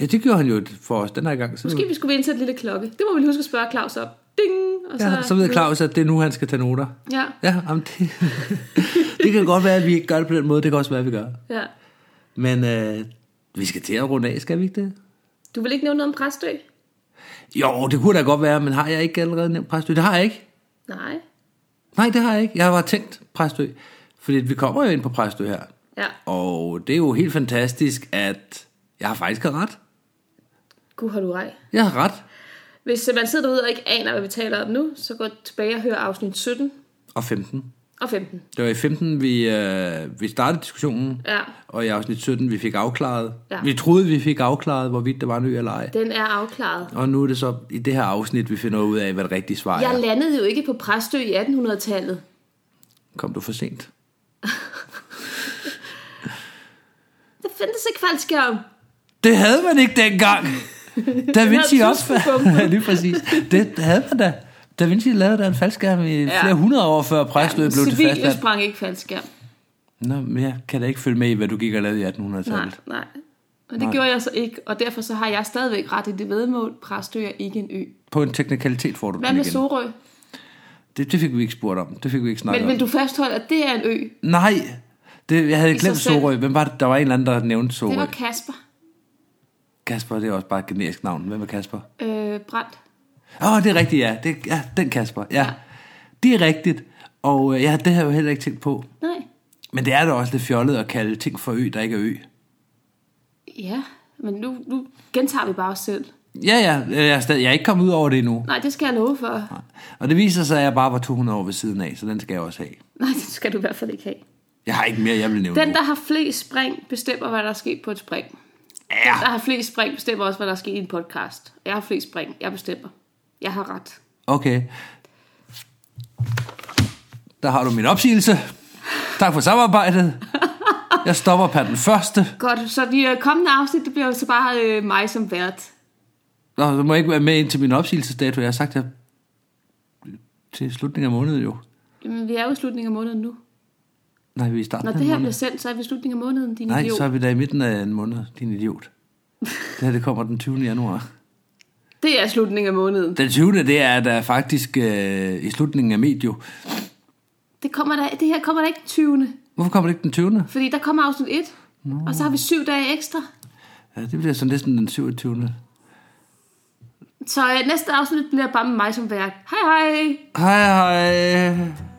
Speaker 5: Ja, det gjorde han jo for os den her gang. Så,
Speaker 2: Måske vi skulle indsætte en lille klokke. Det må vi lige huske at spørge Claus op. Ding! Og
Speaker 5: ja, så ved Claus, at det er nu, han skal tage noter.
Speaker 2: Ja,
Speaker 5: Ja, jamen det, det kan godt være, at vi ikke gør det på den måde. Det kan også være, at vi gør.
Speaker 2: ja.
Speaker 5: Men øh, vi skal til at runde af, skal vi ikke det?
Speaker 2: Du vil ikke nævne noget om Præstø?
Speaker 5: Jo, det kunne da godt være, men har jeg ikke allerede nævnt Præstø? Det har jeg ikke.
Speaker 2: Nej.
Speaker 5: Nej, det har jeg ikke. Jeg har bare tænkt Præstø. Fordi vi kommer jo ind på Præstø her.
Speaker 2: Ja,
Speaker 5: Og det er jo helt fantastisk, at jeg har faktisk ret.
Speaker 2: gud har du rej.
Speaker 5: Jeg har ret.
Speaker 2: Hvis man sidder derude og ikke aner, hvad vi taler om nu, så gå tilbage og hør afsnit 17
Speaker 5: Og 15.
Speaker 2: og 15.
Speaker 5: Det var i 15, vi, øh, vi startede diskussionen.
Speaker 2: Ja,
Speaker 5: Og i afsnit 17, vi fik afklaret.
Speaker 2: Ja.
Speaker 5: Vi troede, vi fik afklaret, hvorvidt det var en ø eller ej.
Speaker 2: den er afklaret.
Speaker 5: Og nu er det så i det her afsnit, vi finder ud af, hvad det rigtige svar er.
Speaker 2: Jeg landede jo ikke på Præstø i 1800-tallet.
Speaker 5: Kom du for sent?
Speaker 2: Der fandtes ikke faldskærm.
Speaker 5: Det havde man ikke dengang. Da Vinci
Speaker 2: havde
Speaker 5: opfandt... Lige præcis. Det havde man da. Da Vinci lavede der en faldskærm i
Speaker 2: Ja.
Speaker 5: flere hundrede år før Præstø blev til
Speaker 2: Civile
Speaker 5: fastland.
Speaker 2: sprang ikke faldskærm.
Speaker 5: Nå, men jeg kan da ikke følge med i, hvad du gik og lavede i 1800-tallet.
Speaker 2: Nej, nej. Og det
Speaker 5: Nej.
Speaker 2: gjorde jeg så ikke, og derfor så har jeg stadigvæk ret i det vedmål. Præstø er ikke en ø.
Speaker 5: På en teknikalitet får du
Speaker 2: Hvad
Speaker 5: den
Speaker 2: med
Speaker 5: igen.
Speaker 2: Sorø?
Speaker 5: Det, det fik vi ikke spurgt om. Det fik vi ikke snakket
Speaker 2: Men
Speaker 5: om.
Speaker 2: vil du fastholde, at det er en ø?
Speaker 5: Nej, det, jeg havde
Speaker 2: I
Speaker 5: glemt. Sorø. Hvem var det? Der var en eller anden, der nævnte
Speaker 2: Det
Speaker 5: Sorø.
Speaker 2: var Kasper.
Speaker 5: Kasper, det er også bare et generisk navn. Hvem er Kasper?
Speaker 2: Øh, Brandt.
Speaker 5: Åh, oh, det er rigtigt, ja. Det, ja, den Kasper. Ja.
Speaker 2: Ja.
Speaker 5: Det er rigtigt. Og øh, ja, det har jeg jo heller ikke tænkt på.
Speaker 2: Nej.
Speaker 5: Men det er da også lidt fjollet at kalde ting for ø, der ikke er ø.
Speaker 2: Ja, men nu, nu gentager vi bare os selv.
Speaker 5: Ja, ja, jeg er, stadig, jeg er ikke kommet ud over det endnu.
Speaker 2: Nej, det skal jeg love for.
Speaker 5: Og det viser sig, at jeg bare var 200 år ved siden af, så den skal jeg også have.
Speaker 2: Nej, det skal du i hvert fald ikke have.
Speaker 5: Jeg har ikke mere, jeg vil nævne
Speaker 2: Den, der har flest spring, bestemmer, hvad der er sket på et spring.
Speaker 5: Ja,
Speaker 2: Der har flest spring, bestemmer også, hvad der er sket i en podcast. Jeg har flest spring. Jeg bestemmer. Jeg har ret.
Speaker 5: okay. Der har du min opsigelse. Tak for samarbejdet. Jeg stopper per den første.
Speaker 2: Godt, så de øh, kommende afsnit, det bliver jo så bare øh, mig som vært.
Speaker 5: Nå, så må jeg ikke være med ind til min opsigelsesdato. Jeg har sagt det til slutningen af måneden jo.
Speaker 2: Jamen, vi er jo i slutningen af måneden nu.
Speaker 5: Nej, vi er i starten
Speaker 2: Når
Speaker 5: af
Speaker 2: det her
Speaker 5: måneden.
Speaker 2: bliver sendt, så er vi i slutningen af måneden, din
Speaker 5: Nej,
Speaker 2: idiot.
Speaker 5: så er vi da i midten af en måned, din idiot. Det her, det kommer den 20. januar.
Speaker 2: Det er slutningen af måneden.
Speaker 5: Den 20. det er da faktisk øh, i slutningen af medio.
Speaker 2: Det, kommer der, det her kommer der ikke den 20.
Speaker 5: Hvorfor kommer det ikke den 20.
Speaker 2: Fordi der kommer afsnit 1. Og så har vi syv dage ekstra.
Speaker 5: Ja, det bliver så næsten den 27.
Speaker 2: Så øh, næste afsnit bliver bare med mig som vært. Hej hej!
Speaker 5: Hej hej.